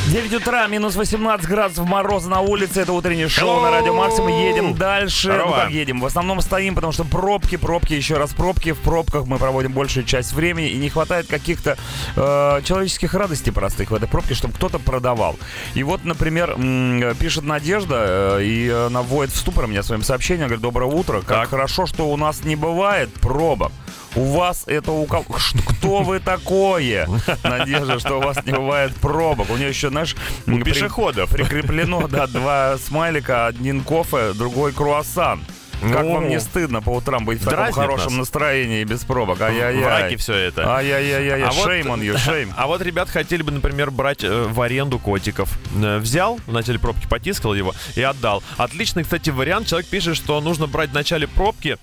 9 утра, минус 18 градусов мороза на улице. Это утреннее шоу на Радио Максимум. Едем дальше. Ну Здорово. как едем? В основном стоим, потому что пробки, пробки, еще раз пробки. В пробках мы проводим большую часть времени. И не хватает каких-то э, человеческих радостей простых в этой пробке, чтобы кто-то продавал. И вот, например, м, пишет Надежда э, и э, наводит в ступор меня своим сообщением. Говорит, доброе утро. Как Так. хорошо, что у нас не бывает пробок. У вас это у кого? Кто вы такое? Надежда, что у вас не бывает пробок. У нее еще, знаешь, У пешеходов. прикреплено, да, два смайлика, один кофе, другой круассан. Как Ну. вам не стыдно по утрам быть в таком хорошем нас. настроении без пробок? Ай-яй-яй. все это. Ай-яй-яй-яй. А вот- Shame on you, shame. А вот ребят хотели бы, например, брать э, в аренду котиков. Э, взял, в начале пробки потискал его и отдал. Отличный, кстати, вариант. Человек пишет, что нужно брать в начале пробки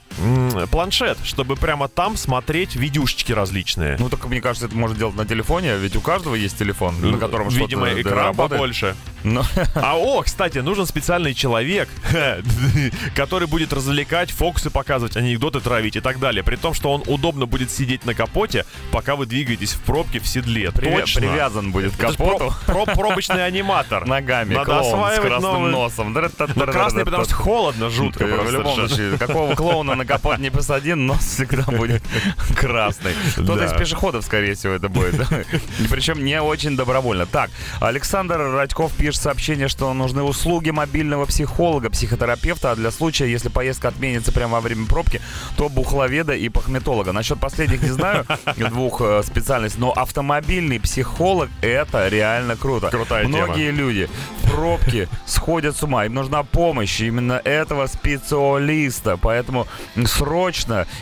планшет, чтобы прямо там смотреть видюшечки различные. Ну, только мне кажется, это можно делать на телефоне, ведь у каждого есть телефон, на котором что-то Видимо, экран работает. побольше. Ну, А о, кстати, нужен специальный человек, который будет развлекать, фокусы показывать, анекдоты травить и так далее. При том, что он удобно будет сидеть на капоте, пока вы двигаетесь в пробке в седле. привя- Точно. привязан будет к ж про- капоту про- пробочный аниматор. ногами. Надо клоун с осваивать красным новые- носом. Ну, красный, потому что холодно, жутко Э, В любом случае, какого клоуна на капот не посади, нос всегда будет красный. Кто-то из пешеходов, скорее всего, это будет. Причем не очень добровольно. Так, Александр Радьков пишет сообщение, что нужны услуги мобильного психолога, психотерапевта, а для случая, если поездка отменится прямо во время пробки, то бухловеда и пахметолога. Насчет последних не знаю, двух э, специальностей, но автомобильный психолог — это реально круто. Крутая тема. Многие люди в пробке сходят с ума. Им нужна помощь именно этого специалиста. Поэтому срочно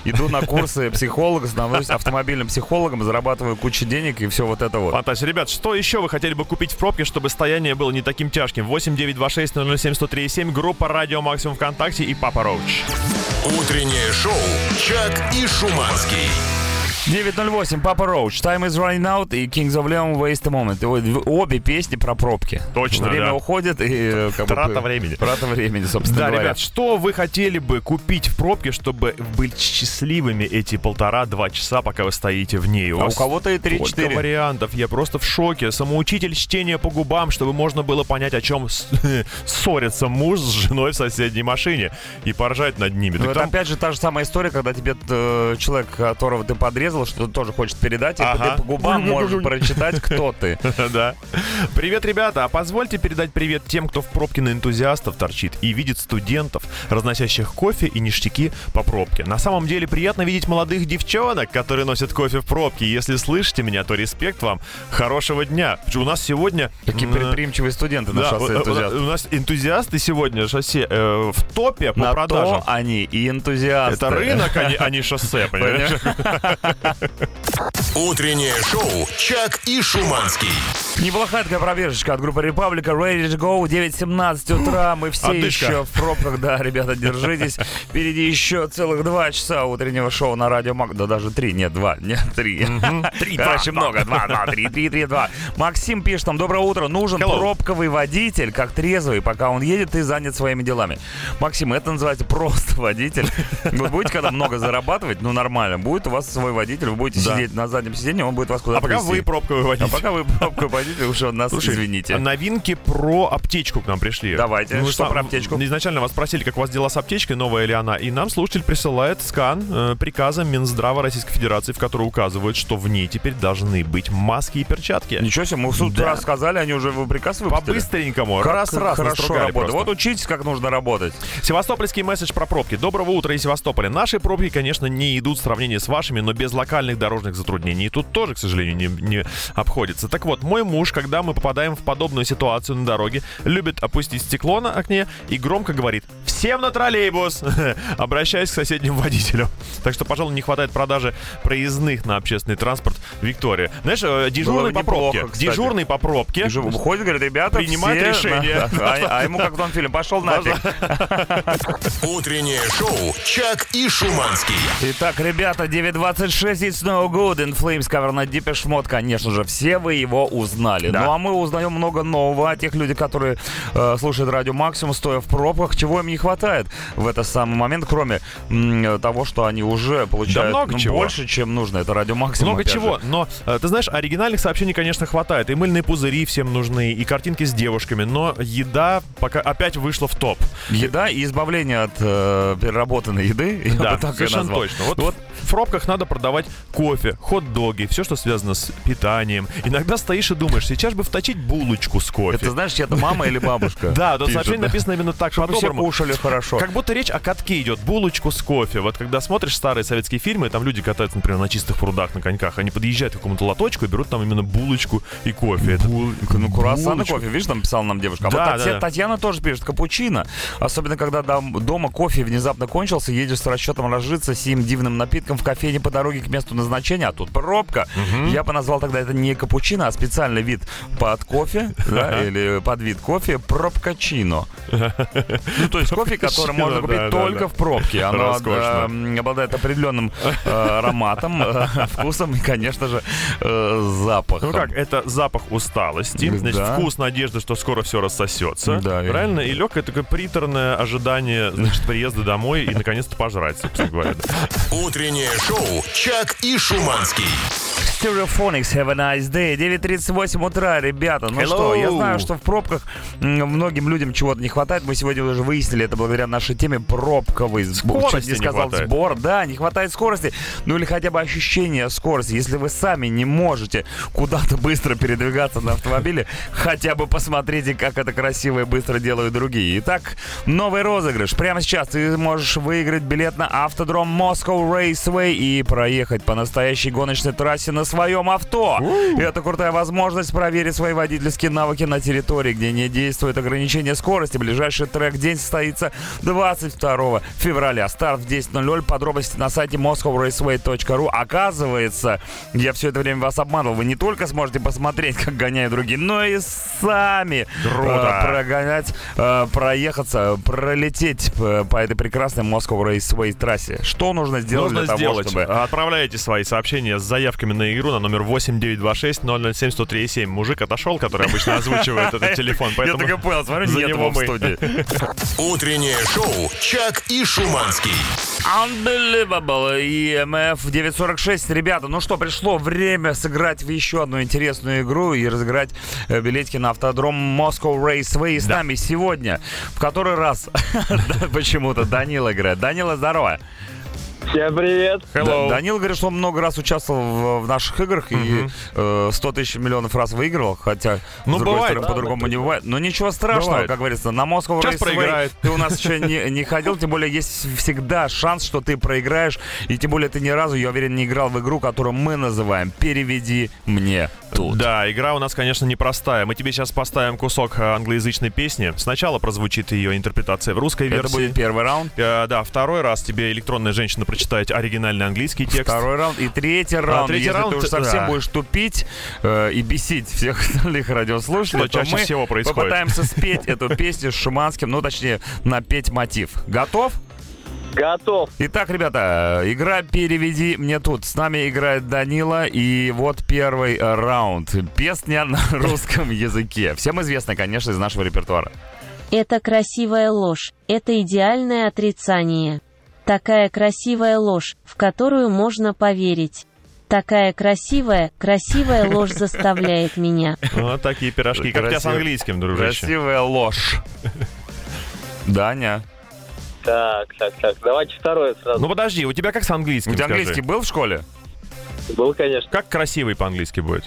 иду на курсы психолога, становлюсь автомобильным психологом, зарабатываю кучу денег и все вот это вот. Фантастика. Ребят, что еще вы хотели бы купить в пробке, чтобы стояние было не таким тяжким? 8 926 007 103 7 группа Радио Максимум ВКонтакте и Папа Роуч. Утреннее шоу «Чак и Шуманский». 908, Папа Роуч, Time is running out и Kings of Leon, Waste a Moment. И обе песни про пробки. Точно, Время да. уходит и... э, Как бы, Трата времени. Трата времени, собственно Да, говоря. ребят, что вы хотели бы купить в пробке, чтобы быть счастливыми эти полтора-два часа, пока вы стоите в ней? А у кого-то и Сколько 3-4. вариантов, я просто в шоке. Самоучитель чтения по губам, чтобы можно было понять, о чем ссорится муж с женой в соседней машине и поржать над ними. Ну, это там- опять же та же самая история, когда тебе э, человек, которого ты подрезал, что тоже хочет передать, и Ага. ты по губам можешь прочитать, кто ты. Да. Привет, ребята. А позвольте передать привет тем, кто в пробке на энтузиастов торчит и видит студентов, разносящих кофе и ништяки по пробке. На самом деле приятно видеть молодых девчонок, которые носят кофе в пробке. Если слышите меня, то респект вам. Хорошего дня. У нас сегодня... Какие м, предприимчивые студенты на шоссе у- у- нас энтузиасты сегодня шоссе э, в топе по продажам. они и энтузиасты. Это рынок, а не, а не шоссе, понимаешь? Утреннее шоу «Чак и Шуманский». Неплохая такая пробежечка от группы Republic. Ready to go. 9.17 утра. Мы все Отдышка. еще в пробках. Да, ребята, держитесь. Впереди еще целых два часа утреннего шоу на радио Мак. Да даже три. Нет, два. Нет, три. Три. Короче, много. Два, два, три, три, три, два. Максим пишет там. Доброе утро. Нужен Hello. пробковый водитель, как трезвый. Пока он едет, ты занят своими делами. Максим, это называется просто водитель. Вы будете, когда много зарабатывать, ну нормально. Будет у вас свой водитель, вы будете Да. сидеть на заднем сиденье, он будет вас куда-то А пока вы пробку выводите. А пока вы пробку водите, уж от нас Слушай, извините. новинки про аптечку к нам пришли. Давайте. Ну, Что про аптечку? Изначально вас спросили, как у вас дела с аптечкой, новая ли она. И нам слушатель присылает скан э, приказа Минздрава Российской Федерации, в котором указывает, что в ней теперь должны быть маски и перчатки. Ничего себе, мы в суд Да. раз сказали, они уже приказ выпустили. По-быстренькому. Раз-раз хорошо работает. Вот учитесь, как нужно работать. Севастопольский месседж про пробки. Доброго утра из Севастополя. Наши пробки, конечно, не идут в сравнении с вашими, но без локальных дорожных затруднений. И тут тоже, к сожалению, не, не обходится. Так вот, мой муж, когда мы попадаем в подобную ситуацию на дороге, любит опустить стекло на окне и громко говорит «Всем на троллейбус!» обращаясь к соседним водителям. Так что, пожалуй, не хватает продажи проездных на общественный транспорт Виктория. Знаешь, э, дежурный по пробке. неплохо. Дежурный по пробке. Выходит, говорит, ребята, Принимает все решение. А, а ему как в том фильме, пошел нафиг. Утреннее шоу «Чак и Шуманский». Итак, ребята, 9.26, It's No Good, In Flames, кавер на Depeche Mode, конечно же, все вы его узнали. Да. Ну, а мы узнаем много нового о тех людях, которые э, слушают радио Максимум, стоя в пробках, чего им не хватает в этот самый момент, кроме м, того, что они уже получают много ну, чего. больше, чем нужно. Это радио Максимум. Много чего, же. но э, ты знаешь, оригинальных сообщений, конечно, хватает. И мыльные пузыри всем нужны, и картинки с девушками, но еда пока опять вышла в топ. Еда и избавление от э, переработанной еды. Да, совершенно точно. Вот, Вот в пробках надо продавать кофе, хот-доги, все, что связано с питанием. Иногда стоишь и думаешь, сейчас бы вточить булочку с кофе. это знаешь, чья-то мама или бабушка? Да, тут сообщение написано именно так, Чтобы все по-доброму. кушали хорошо. Как будто речь о катке идет, булочку с кофе. Вот когда смотришь старые советские фильмы, там люди катаются, например, на чистых прудах, на коньках, они подъезжают к какому-то лоточку и берут там именно булочку и кофе. Это Ну, круассан и кофе, видишь, там писала нам девушка. А вот. Татьяна тоже пишет капучино. Особенно, когда дом- дома кофе внезапно кончился, едешь с расчетом разжиться сим дивным напитком в кофейне по дороге к месту назначения, а тут пробка. Я бы назвал тогда это не капучино, а специальный вид под кофе, да, или под вид кофе пробкачино. Ну, то есть кофе, который можно купить только в пробке. Оно обладает определенным э, ароматом, э, вкусом и, конечно же, э, запахом. Ну как, это запах усталости, значит, вкус надежды, что скоро все рассосется. Правильно? И легкое такое приторное ожидание, значит, приезда домой и наконец-то пожрать, собственно говоря. Утреннее шоу «Чак и Шуманский». Stereophonics, have a nice day. 9.38 утра, ребята. Ну Hello. что, я знаю, что в пробках многим людям чего-то не хватает. Мы сегодня уже выяснили это благодаря нашей теме пробковый сбор. Скорости не сказал хватает. сбор. Да, не хватает скорости. Ну или хотя бы ощущения скорости. Если вы сами не можете куда-то быстро передвигаться на автомобиле, хотя бы посмотрите, как это красиво и быстро делают другие. Итак, новый розыгрыш. Прямо сейчас ты можешь выиграть билет на автодром Moscow Raceway и проехать по настоящей гоночной трассе на своем авто. Это крутая возможность проверить свои водительские навыки на территории, где не действует ограничение скорости. Ближайший трек-день состоится 22 февраля. Старт в 10.00. Подробности на сайте moscowraceway.ru. Оказывается, я все это время вас обманывал. Вы не только сможете посмотреть, как гоняют другие, но и сами Круто. э, прогонять, э, проехаться, пролететь э, по этой прекрасной Moscow Raceway трассе. Что нужно сделать Нужно для того, сделать. чтобы... Отправляйте свои сообщения с заявками на игру на номер 8926 007 103 Мужик отошел, который обычно озвучивает этот телефон, Я и понял, смотрю, за него его в мы. студии. Утреннее шоу «Чак и Шуманский». Unbelievable. EMF 946. Ребята, ну что, пришло время сыграть в еще одну интересную игру и разыграть э, билетики на автодром Moscow Raceway. И с Да. нами сегодня в который раз почему-то Данила играет. Данила, здорово. Всем привет. Да, Данил говорит, что он много раз участвовал в, в наших играх и э, 100 тысяч миллионов раз выигрывал, хотя, Ну, с другой бывает. стороны, по-другому не бывает. Но ничего страшного, Бывает. как говорится, на Moscow Сейчас Raceway проиграет. ты у нас еще не, не ходил, тем более есть всегда шанс, что ты проиграешь, и тем более ты ни разу, я уверен, не играл в игру, которую мы называем «Переведи мне тут». Да, игра у нас, конечно, непростая. Мы тебе сейчас поставим кусок э, англоязычной песни. Сначала прозвучит ее интерпретация в русской Это версии. первый раунд. Э, да, второй раз тебе электронная женщина прочитает оригинальный английский текст. Второй раунд и третий раунд. третий Если раунд, ты уж совсем да. будешь тупить э, и бесить всех остальных радиослушателей, Что то чаще мы всего происходит. попытаемся спеть эту песню с Шуманским, ну, точнее, напеть мотив. Готов? Готов. Итак, ребята, игра «Переведи мне тут». С нами играет Данила, и вот первый э, раунд. Песня на русском языке. Всем известно, конечно, из нашего репертуара. Это красивая ложь, это идеальное отрицание. Такая красивая ложь, в которую можно поверить. Такая красивая, красивая ложь заставляет меня. Вот такие пирожки. Как у тебя с английским, дружище? Красивая ложь. Даня, Так, так, так. Давайте второе сразу. Ну подожди, у тебя как с английским? у тебя скажи? английский был в школе? Был, конечно. Как красивый по-английски будет?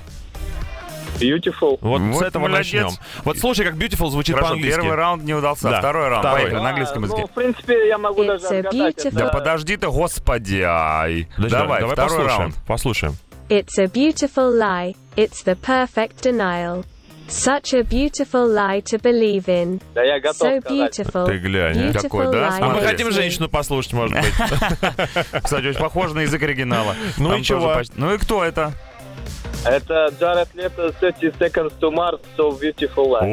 Beautiful. Вот, Вот с этого молодец. начнем. Вот слушай, как beautiful звучит Хорошо, по-английски. первый раунд не удался, Да, второй раунд. второй. Поехали на английском А, языке. Ну, в принципе, я могу It's даже отгадать. beautiful- Да Это- подожди ты, господи, ай. Подожди, давай, давай второй послушаем. раунд. Послушаем. It's a beautiful lie, it's the perfect denial. Such a beautiful lie to believe in. Да я готов So beautiful. Ты глянь. Beautiful Какой, да? lie А мы хотим женщину послушать, может быть. Кстати, очень похож на язык оригинала. Ну и чего? Ну и кто это? Это Джаред Лето 30 Seconds to Mars, So Beautiful Lie.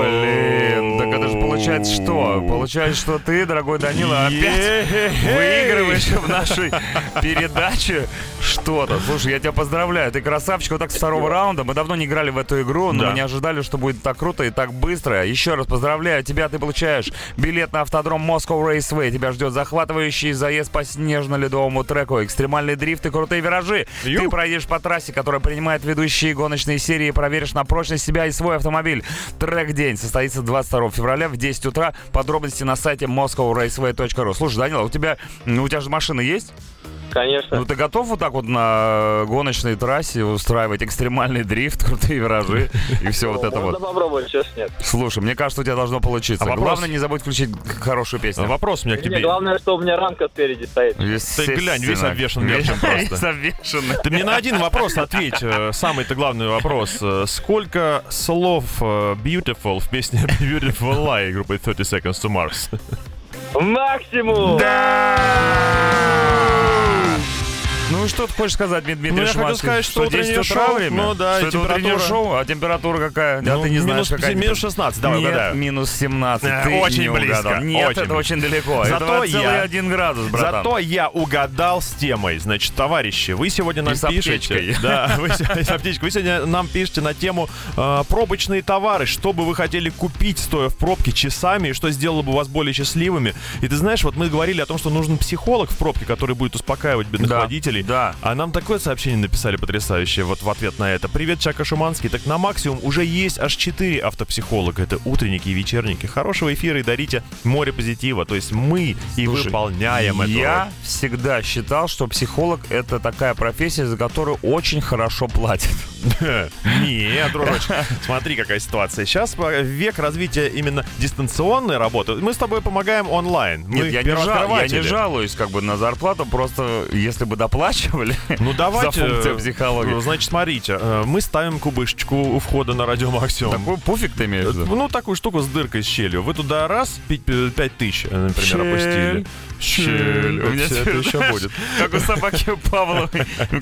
Блин, так это же получается что? Получается, что ты, дорогой Данила, опять выигрываешь в нашей передаче что-то. Слушай, я тебя поздравляю, ты красавчик. Вот так с второго раунда. Мы давно не играли в эту игру, но мы не ожидали, что будет так круто и так быстро. Еще раз поздравляю тебя, ты получаешь билет на автодром Moscow Raceway. Тебя ждет захватывающий заезд по снежно-ледовому треку, экстремальный дрифт и крутые виражи. Ты проедешь по трассе, которая принимает ведущие гоночные серии, проверишь на прочность себя и свой автомобиль. Трек-день состоится 22 февраля в 10 утра. Подробности на сайте moscowraceway.ru. Слушай, Данила, у тебя, у тебя же машина есть? Конечно. Ну, ты готов вот так вот на гоночной трассе устраивать экстремальный дрифт, крутые виражи и все вот это Можно вот? попробовать, что ж нет. Слушай, мне кажется, у тебя должно получиться. А Главное, не забудь включить хорошую песню. Вопрос у меня к тебе. главное, что у меня рамка спереди стоит. Ты глянь, весь обвешан мерчем просто. Ты мне на один вопрос ответь. э, Самый-то главный вопрос. Э, Сколько слов э, beautiful в песне Beautiful Lie группы 30 Seconds to Mars? Максимум! Ну и что ты хочешь сказать, Дмитрий Ну, я хотел сказать, что 10 утреннее шоу, время? ну да, что и это температура. шоу, а температура какая? Да, Ну, ты не знаешь, минус- какая минус температура. 16, давай Нет, угадаю. минус 17. Э, Ты очень не близко, угадал. Нет, очень это очень далеко. Зато это я- один градус, братан. Зато я угадал с темой. Значит, товарищи, вы сегодня нам И пишете... Да, вы. Вы сегодня нам пишете на тему э, пробочные товары. Что бы вы хотели купить, стоя в пробке часами, и что сделало бы вас более счастливыми. И ты знаешь, вот мы говорили о том, что нужен психолог в пробке, который будет успокаивать бедных Да, водителей. Да. А нам такое сообщение написали потрясающее вот в ответ на это. Привет, Чака Шуманский. Так на максимум уже есть аж 4 автопсихолога. Это утренники и вечерники. Хорошего эфира и дарите море позитива. То есть мы и Слушай, выполняем эту Я роль. всегда считал, что психолог это такая профессия, за которую очень хорошо платят. Нет, дружочек. Смотри, какая ситуация. Сейчас э, век развития именно дистанционной работы. Мы с тобой помогаем онлайн. Нет, я не, жал- я не первооткрыватели. жалуюсь как бы на зарплату, просто если бы доплачивали, оплачивали? Ну давайте. За функцию э, психологии. Значит, смотрите, э, мы ставим кубышечку у входа на радио Максимум. Такой пуфик ты имеешь в виду? Ну, такую штуку с дыркой, с щелью. Вы туда раз, пять тысяч, например, Щель. опустили. Щель. У меня Это теперь, еще будет. Как у собаки Павловой.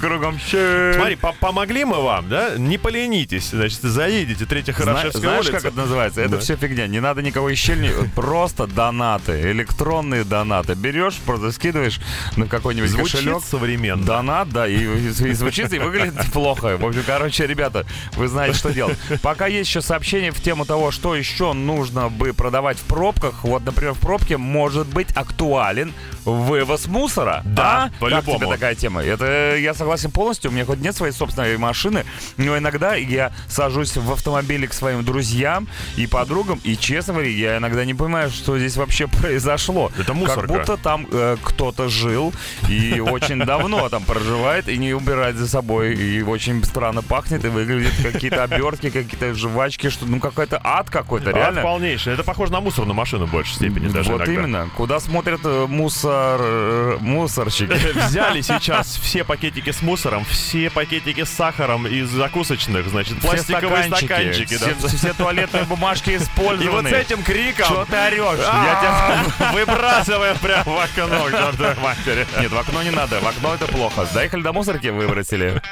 Кругом щель. Смотри, по- помогли мы вам, да? Не поленитесь. Значит, заедете, третья Хорошевская Знаешь, улица. как это называется? Это все фигня. Не надо никакой щели, просто донаты, электронные донаты. Берешь, просто скидываешь на какой-нибудь кошелек. современно. Донат, да, и звучит, и выглядит плохо. В общем, короче, ребята, вы знаете, что делать. Пока есть еще сообщение в тему того, что еще нужно бы продавать в пробках. Вот, например, в пробке может быть актуален вывоз мусора. Да, А? по-любому. Как тебе такая тема? Это я согласен полностью. У меня хоть нет своей собственной машины, но иногда я сажусь в автомобиле к своим друзьям и подругам, и, честно говоря, я иногда не понимаю, что здесь вообще произошло. Это мусорка. Как будто там э, кто-то жил и очень давно там проживает и не убирает за собой. И очень странно пахнет и выглядит какие-то обертки, какие-то жвачки, что ну какой-то ад какой-то, Ад реально. полнейший. Это похоже на мусорную машину в большей степени даже вот иногда. именно. Куда смотрят э, мусор... э, мусорщики. Взяли сейчас все пакетики с мусором, все пакетики с сахаром из закусочных, значит, Все пластиковые стаканчики. да. все, все туалетные бумажки И вот использованы. с этим криком Что ты орешь? Я а, тебя... выбрасываем прямо в окно к матери. Нет, в окно не надо. В окно это плохо. Доехали до мусорки, выбросили.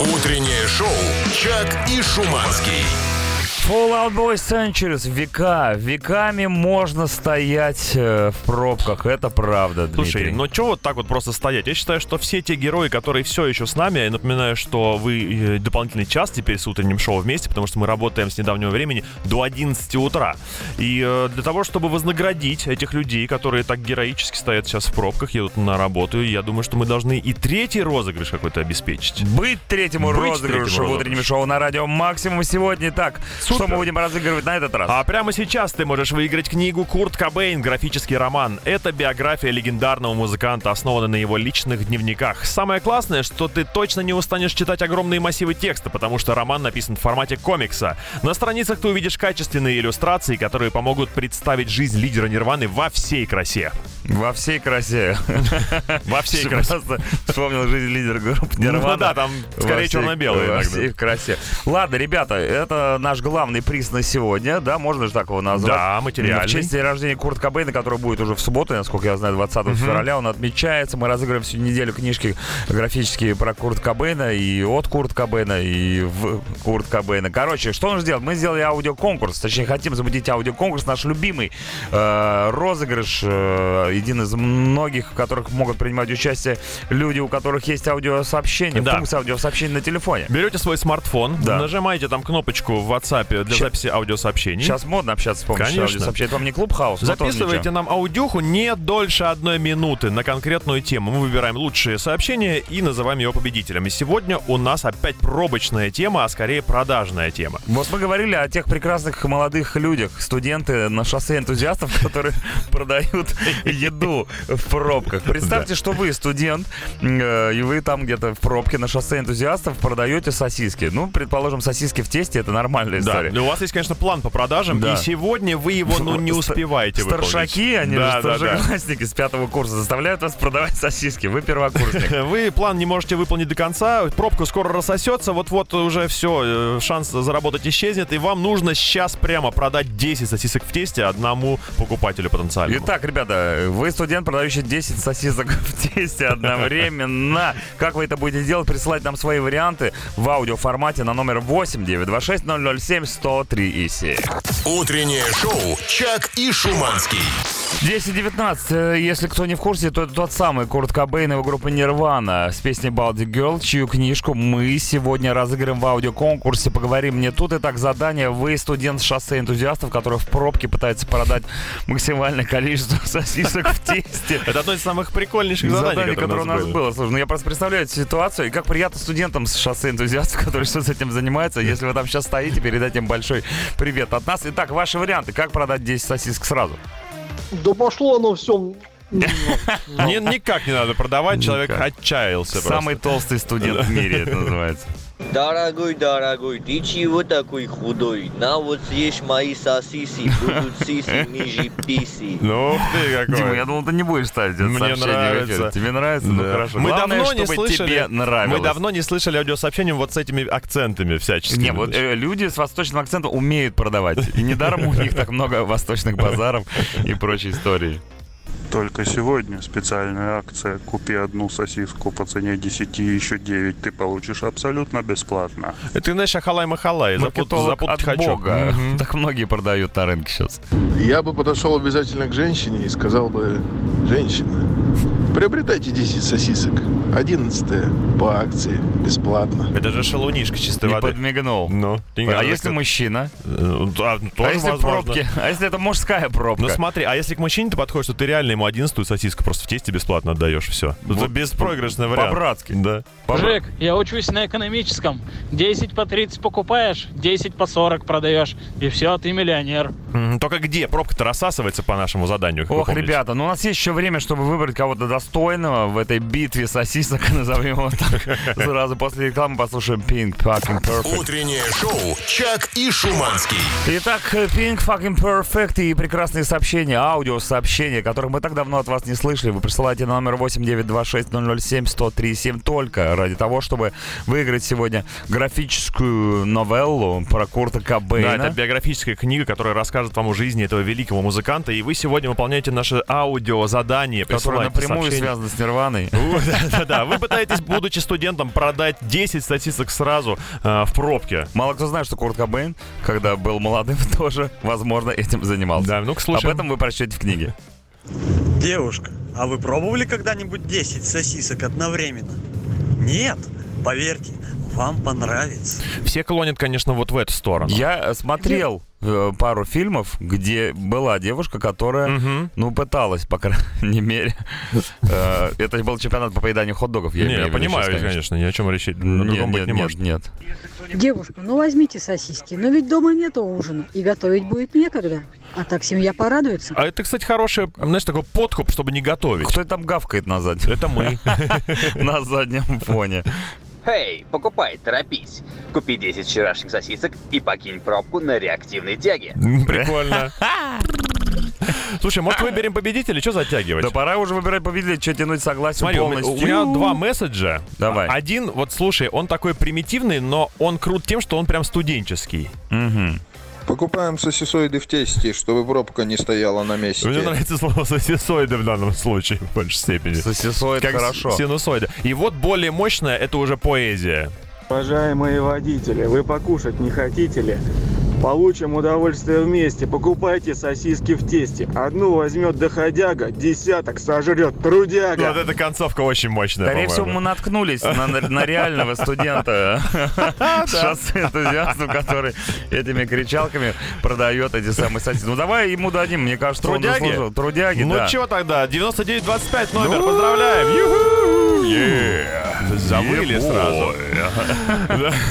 Утреннее шоу «Чак и Шуманский». Fallout Boy Centuries. Века. Веками можно стоять э, в пробках. Это правда, Слушай, Дмитрий. ну что вот так вот просто стоять? Я считаю, что все те герои, которые все еще с нами, я напоминаю, что вы э, дополнительный час теперь с утренним шоу вместе, потому что мы работаем с недавнего времени до 11 утра. И э, для того, чтобы вознаградить этих людей, которые так героически стоят сейчас в пробках, едут на работу, я думаю, что мы должны и третий розыгрыш какой-то обеспечить. Быть третьему Быть розыгрышу третьему в утреннем шоу на радио Максимум сегодня. Так, что мы будем разыгрывать на этот раз? А прямо сейчас ты можешь выиграть книгу Курт Кобейн «Графический роман». Это биография легендарного музыканта, основанная на его личных дневниках. Самое классное, что ты точно не устанешь читать огромные массивы текста, потому что роман написан в формате комикса. На страницах ты увидишь качественные иллюстрации, которые помогут представить жизнь лидера Нирваны во всей красе. Во всей красе. Во всей красе. Вспомнил жизнь лидера группы Нирвана. Ну да, там скорее черно-белый Во всей красе. Ладно, ребята, это наш главный приз на сегодня, да, можно же так его назвать? Да, материальный. В честь дня рождения Курт Кобейна, который будет уже в субботу, насколько я знаю, 20 февраля, он отмечается. Мы разыграем всю неделю книжки графические про Курт Кобейна и от Курт Кобейна, и в Курт Кобейна. Короче, что нужно сделать? Мы сделали аудиоконкурс, точнее, хотим запустить аудиоконкурс, наш любимый э, розыгрыш, э, один из многих, в которых могут принимать участие люди, у которых есть аудиосообщение, Да. функция аудиосообщения на телефоне. Берете свой смартфон, Да. нажимаете там кнопочку в WhatsApp для Ща- записи аудиосообщений. Сейчас модно общаться с помощью Конечно. аудиосообщений. Это вам не клубхаус, Записывайте нам аудюху не дольше одной минуты на конкретную тему. Мы выбираем лучшие сообщения и называем его победителем. И сегодня у нас опять пробочная тема, а скорее продажная тема. Вот мы говорили о тех прекрасных молодых людях, студенты на шоссе энтузиастов, которые продают еду в пробках. Представьте, что вы студент, э, и вы там где-то в пробке на шоссе энтузиастов продаете сосиски. Ну, предположим, сосиски в тесте это нормальная Да, история. но у вас есть, конечно, план по продажам, Да. и сегодня вы его, ну, не успеваете выполнить. Старшаки, они Да, же да, да. старшеклассники с пятого курса, заставляют вас продавать сосиски. Вы первокурсник. Вы план не можете выполнить до конца, пробка скоро рассосется, вот-вот уже все, шанс заработать исчезнет, и вам нужно сейчас прямо продать 10 сосисок в тесте одному покупателю потенциальному. Итак, ребята, вы студент, продающий 10 сосисок в тесте одновременно. Как вы это будете делать? Присылать нам свои варианты в аудиоформате на номер 8 926 007 103 и 7. Утреннее шоу «Чак и Шуманский». 10.19. Э, Если кто не в курсе, то это тот самый Курт Кобейн и его группа Нирвана с песней Baldy Girl, чью книжку мы сегодня разыграем в аудиоконкурсе. Поговорим мне тут. Итак, задание. Вы студент с шоссе энтузиастов, который в пробке пытается продать максимальное количество сосисок в тесте. Это одно из самых прикольнейших заданий, которое у нас было. Слушай, ну я просто представляю эту ситуацию, и как приятно студентам с шоссе энтузиастов, которые что с этим занимаются. Если вы там сейчас стоите, передать им большой привет от нас. Итак, ваши варианты. Как продать 10 сосисок сразу? Да пошло оно все Ни- Никак не надо продавать, человек отчаялся Самый толстый студент в мире это называется. Дорогой, дорогой, ты чего такой худой? На вот съешь мои сосиси, будут сиси ниже писи. Ну, ух ты какой. Дима, я думал, ты не будешь ставить это Мне сообщение нравится. Тебе нравится? Ну хорошо. Мы Главное, давно не чтобы слышали, тебе нравилось. мы давно не слышали аудиосообщения вот с этими акцентами всяческими. Не, вот э, люди с восточным акцентом умеют продавать. И недаром у них так много восточных базаров и прочей истории. Только сегодня специальная акция «Купи одну сосиску по цене 10 и еще 9 ты получишь абсолютно бесплатно». Это, знаешь, Ахалай-Махалай, запут- запутать хочу. бога. Мгм. Так многие продают на рынке сейчас. Я бы подошел обязательно к женщине и сказал бы, женщина, приобретайте 10 сосисок, 11 по акции, бесплатно. Это же шалунишка чистой И воды. подмигнул. Ну, А если как- мужчина? Э, да, ну, А тоже если возможно. пробки? А если это мужская пробка? Ну смотри, а если к мужчине ты подходишь, то ты реально ему одиннадцатую сосиску просто в тесте бесплатно отдаешь, все. Это Вот беспроигрышный вариант. По-братски. Да. По-бра- Жек, я учусь на экономическом. 10 по 30 покупаешь, 10 по 40 продаешь. И все, ты миллионер. Только где? Пробка-то рассасывается по нашему заданию. Ох, ребята, ну у нас есть еще время, чтобы выбрать кого-то достойного в этой битве сосисок, назовем его так. Сразу после рекламы послушаем Pink Fucking Perfect. Утреннее шоу «Чак и Шуманский». Итак, Pink Fucking Perfect и прекрасные сообщения, аудиосообщения, которых мы так давно от вас не слышали. Вы присылаете на номер 8926-007-1037 только ради того, чтобы выиграть сегодня графическую новеллу про Курта Да, Кобейна. это биографическая книга, которая расскажет вам о жизни этого великого музыканта, и вы сегодня выполняете наше аудиозадание. которая Присылайте напрямую связана с Нирваной. Да-да-да, вы пытаетесь, будучи студентом, продать 10 сосисок сразу э, в пробке. Мало кто знает, что Курт Кобейн, когда был молодым, тоже, возможно, этим занимался. Да, ну-ка Об слушаем. этом вы прочтете в книге. Девушка, а вы пробовали когда-нибудь 10 сосисок одновременно? Нет? Поверьте, вам понравится. Все клонят, конечно, вот в эту сторону. Я э, смотрел пару фильмов, где была девушка, которая, ну, пыталась, по крайней мере. Э, Это был чемпионат по поеданию хот-догов. Не, я в виду понимаю, сейчас, конечно, ни о чем речь на Нет, другом быть нет, не нет, может. нет. Девушка, ну возьмите сосиски, но ведь дома нету ужина, и готовить будет некогда. А так семья порадуется. А это, кстати, хороший, знаешь, такой подкуп, чтобы не готовить. Кто там гавкает на заднем? Это мы. На заднем фоне. Эй, покупай, торопись. Купи 10 вчерашних сосисок и покинь пробку на реактивной тяге. Прикольно. Слушай, может, выберем победителя? Что затягивать? Да пора уже выбирать победителя, что тянуть согласие Смотри, у меня- полностью. у меня два месседжа. Давай. Один, вот слушай, он такой примитивный, но он крут тем, что он прям студенческий. Мгм. Покупаем сосисоиды в тесте, чтобы пробка не стояла на месте. Мне нравится слово сосисоиды в данном случае в большей степени. Сосисоид Как хорошо. с- синусоида. И вот более мощная, это уже поэзия. Уважаемые водители, вы покушать не хотите ли? Получим удовольствие вместе. Покупайте сосиски в тесте. Одну возьмет доходяга, десяток сожрет трудяга. Вот эта концовка очень мощная, Скорее всего, мы наткнулись на, на реального студента с шоссе энтузиастов, который этими кричалками продает эти самые сосиски. Ну давай ему дадим, мне кажется, он Трудяги? заслужил. Трудяги, Ну да. чего тогда? 9925 номер, поздравляем! Юху! Yeah. Завыли Yeah, сразу.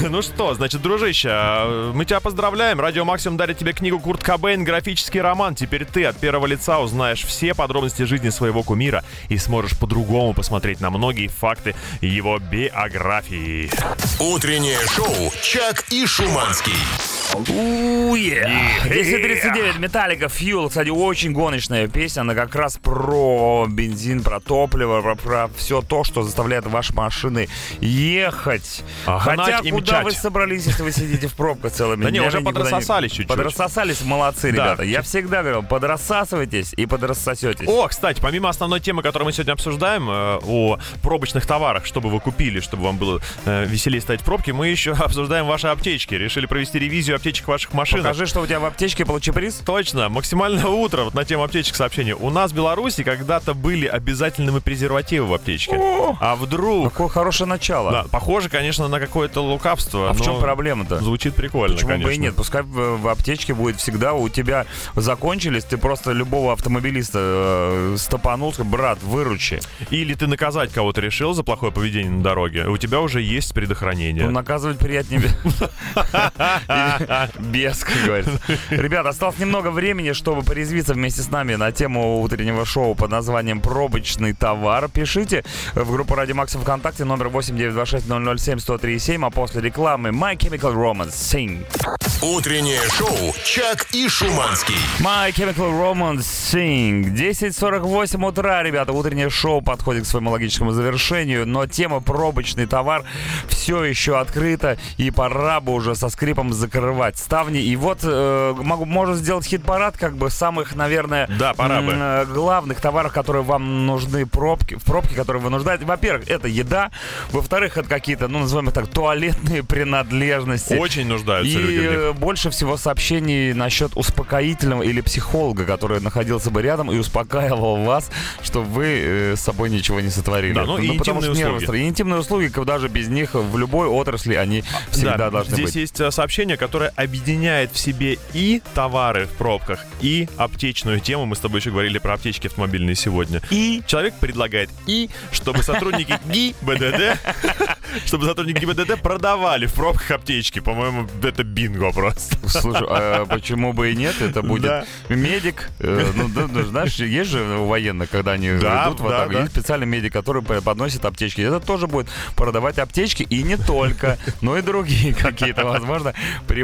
Ну что, значит, дружище, а, мы тебя поздравляем. Радио Максимум дарит тебе книгу Курт Кобейн «Графический роман». Теперь ты от первого лица узнаешь все подробности жизни своего кумира и сможешь по-другому посмотреть на многие факты его биографии. Утреннее шоу «Чак и Шуманский». Уе! 10.39, Металлика, Fuel. Кстати, очень гоночная песня. Она как раз про бензин, про топливо, про, все то, что заставляет ваши машины ехать. А, Хотя, куда мчать. вы собрались, если вы сидите в пробках целыми Да не, днями, уже подрассосались чуть-чуть. Подрассосались, молодцы, Да. ребята. Я всегда говорил, подрассасывайтесь и подрассосетесь. О, кстати, помимо основной темы, которую мы сегодня обсуждаем, э, о пробочных товарах, чтобы вы купили, чтобы вам было э, веселее стоять в пробке, мы еще обсуждаем ваши аптечки. Решили провести ревизию аптечек ваших машин. Покажи, что у тебя в аптечке, получи приз. Точно, максимальное утро. Вот на тему аптечек сообщение. У нас в Беларуси когда-то были обязательными презервативы в аптечке. а вдруг... Какое хорошее начало. Да, похоже, конечно, на какое-то лукавство. А в чем проблема-то? Звучит прикольно, Почему конечно. бы и нет? Пускай в, аптечке будет всегда у тебя закончились, ты просто любого автомобилиста э, стопанул, брат, выручи. Или ты наказать кого-то решил за плохое поведение на дороге, у тебя уже есть предохранение. Ну, наказывать приятнее. Или Без, как говорится. Ребята, осталось немного времени, чтобы порезвиться вместе с нами на тему утреннего шоу под названием «Пробочный товар». Пишите в группу Ради Макса ВКонтакте номер 8926-007-1037, а после рекламы My Chemical Romance Sing. Утреннее шоу «Чак и Шуманский». My Chemical Romance Sing. 10.48 утра, ребята. Утреннее шоу подходит к своему логическому завершению, но тема «Пробочный товар» все еще открыта, и пора бы уже со скрипом закрывать ставни. И вот э, могу, можно сделать хит-парад как бы самых, наверное, Да, пора бы. э, главных товаров, которые вам нужны пробки, в пробке, которые вы нуждаете. Во-первых, это еда. Во-вторых, это какие-то, ну, назовем их так, туалетные принадлежности. Очень нуждаются И люди э, больше всего сообщений насчет успокоительного или психолога, который находился бы рядом и успокаивал вас, что вы э, с собой ничего не сотворили. Да, ну и потому что нервы услуги. стра- И интимные услуги, даже без них в любой отрасли они всегда Да, должны здесь быть. есть э, сообщение, которое объединяет в себе и товары в пробках, и аптечную тему. Мы с тобой еще говорили про аптечки автомобильные сегодня. И человек предлагает и, чтобы сотрудники ГИБДД, чтобы сотрудники ГИБДД продавали в пробках аптечки. По-моему, это бинго просто. Слушай, а почему бы и нет? Это будет Да. медик. э, ну, ну, знаешь, есть же у военных, когда они Да, идут вот да, так, да. есть специальный медик, который подносит аптечки. Это тоже будет продавать аптечки и не только, но и другие какие-то, возможно,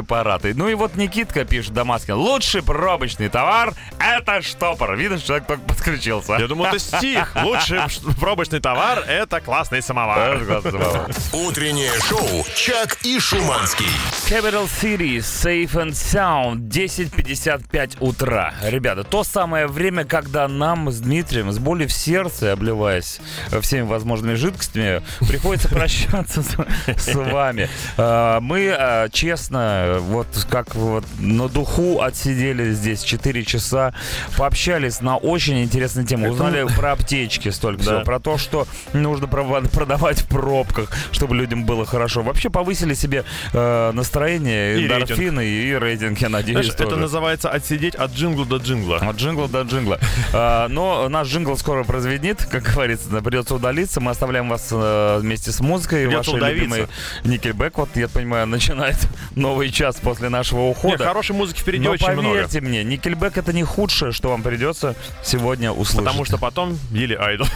препараты. Ну и вот Никитка пишет Дамаскин. Лучший пробочный товар — это штопор. Видно, что человек только подключился. Я думал, это стих. Лучший пробочный товар — это классный самовар. Это классный самовар. Утреннее шоу «Чак и Шуманский». Capital City, Safe and Sound, 10.55 утра. Ребята, то самое время, когда нам с Дмитрием, с болью в сердце, обливаясь всеми возможными жидкостями, приходится прощаться с, с вами. А, Мы, а, честно, вот как вот на духу отсидели здесь 4 часа, пообщались на очень интересные темы, узнали про аптечки столько Да. всего, про то, что нужно продавать в пробках, чтобы людям было хорошо. Вообще повысили себе э, настроение, И эндорфины и рейтинг, я надеюсь, Знаешь, это тоже. называется отсидеть от джингла до джингла. От джингла до джингла. А, но наш джингл скоро прозвенит, как говорится, придется удалиться. Мы оставляем вас э, вместе с музыкой. Ваши любимые Никельбэк, вот, я понимаю, начинает новый час после нашего ухода. Нет, хорошей музыки впереди Но очень много. поверьте мне, Никельбэк это не худшее, что вам придется сегодня услышать. Потому что потом Билли Айдол.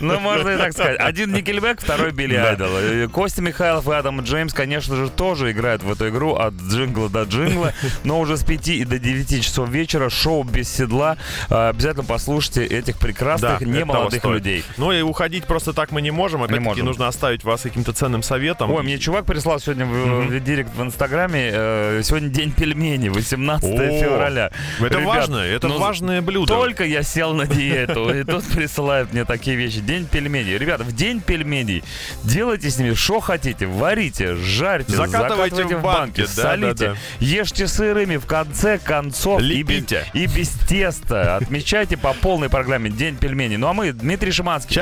Ну, можно и так сказать. Один Никельбэк, второй Билли. Айдол. Костя Михайлов и Адам Джеймс, конечно же, тоже играют в эту игру от джингла до джингла. Но уже с 5 и до 9 часов вечера шоу без седла. А, Обязательно послушайте этих прекрасных, немолодых людей. Ну и уходить просто так мы не можем. Опять-таки нужно оставить вас каким-то ценным советом. Ой, мне чувак прислал сегодня в, Мгм. в директ в Инстаграме. э, сегодня день пельменей, 18 О, февраля. это Ребят, важно, это ну, важное блюдо. Только я сел на диету, и тут присылают мне такие вещи. День пельменей. Ребята, в день пельменей делайте с ними что хотите. Варите, жарьте, Закатывайте закатывайте, в банки, да, солите. да, Ешьте сырыми, в конце концов. И без, Лепите. и без теста. Отмечайте по полной программе День пельменей. Ну а мы, Дмитрий Шиманский,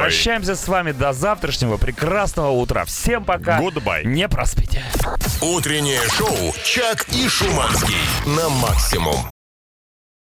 прощаемся с вами до завтрашнего прекрасного утра. Всем пока. Goodbye. Не проспите. Утреннее шоу «Чак и Шуманский» на максимум.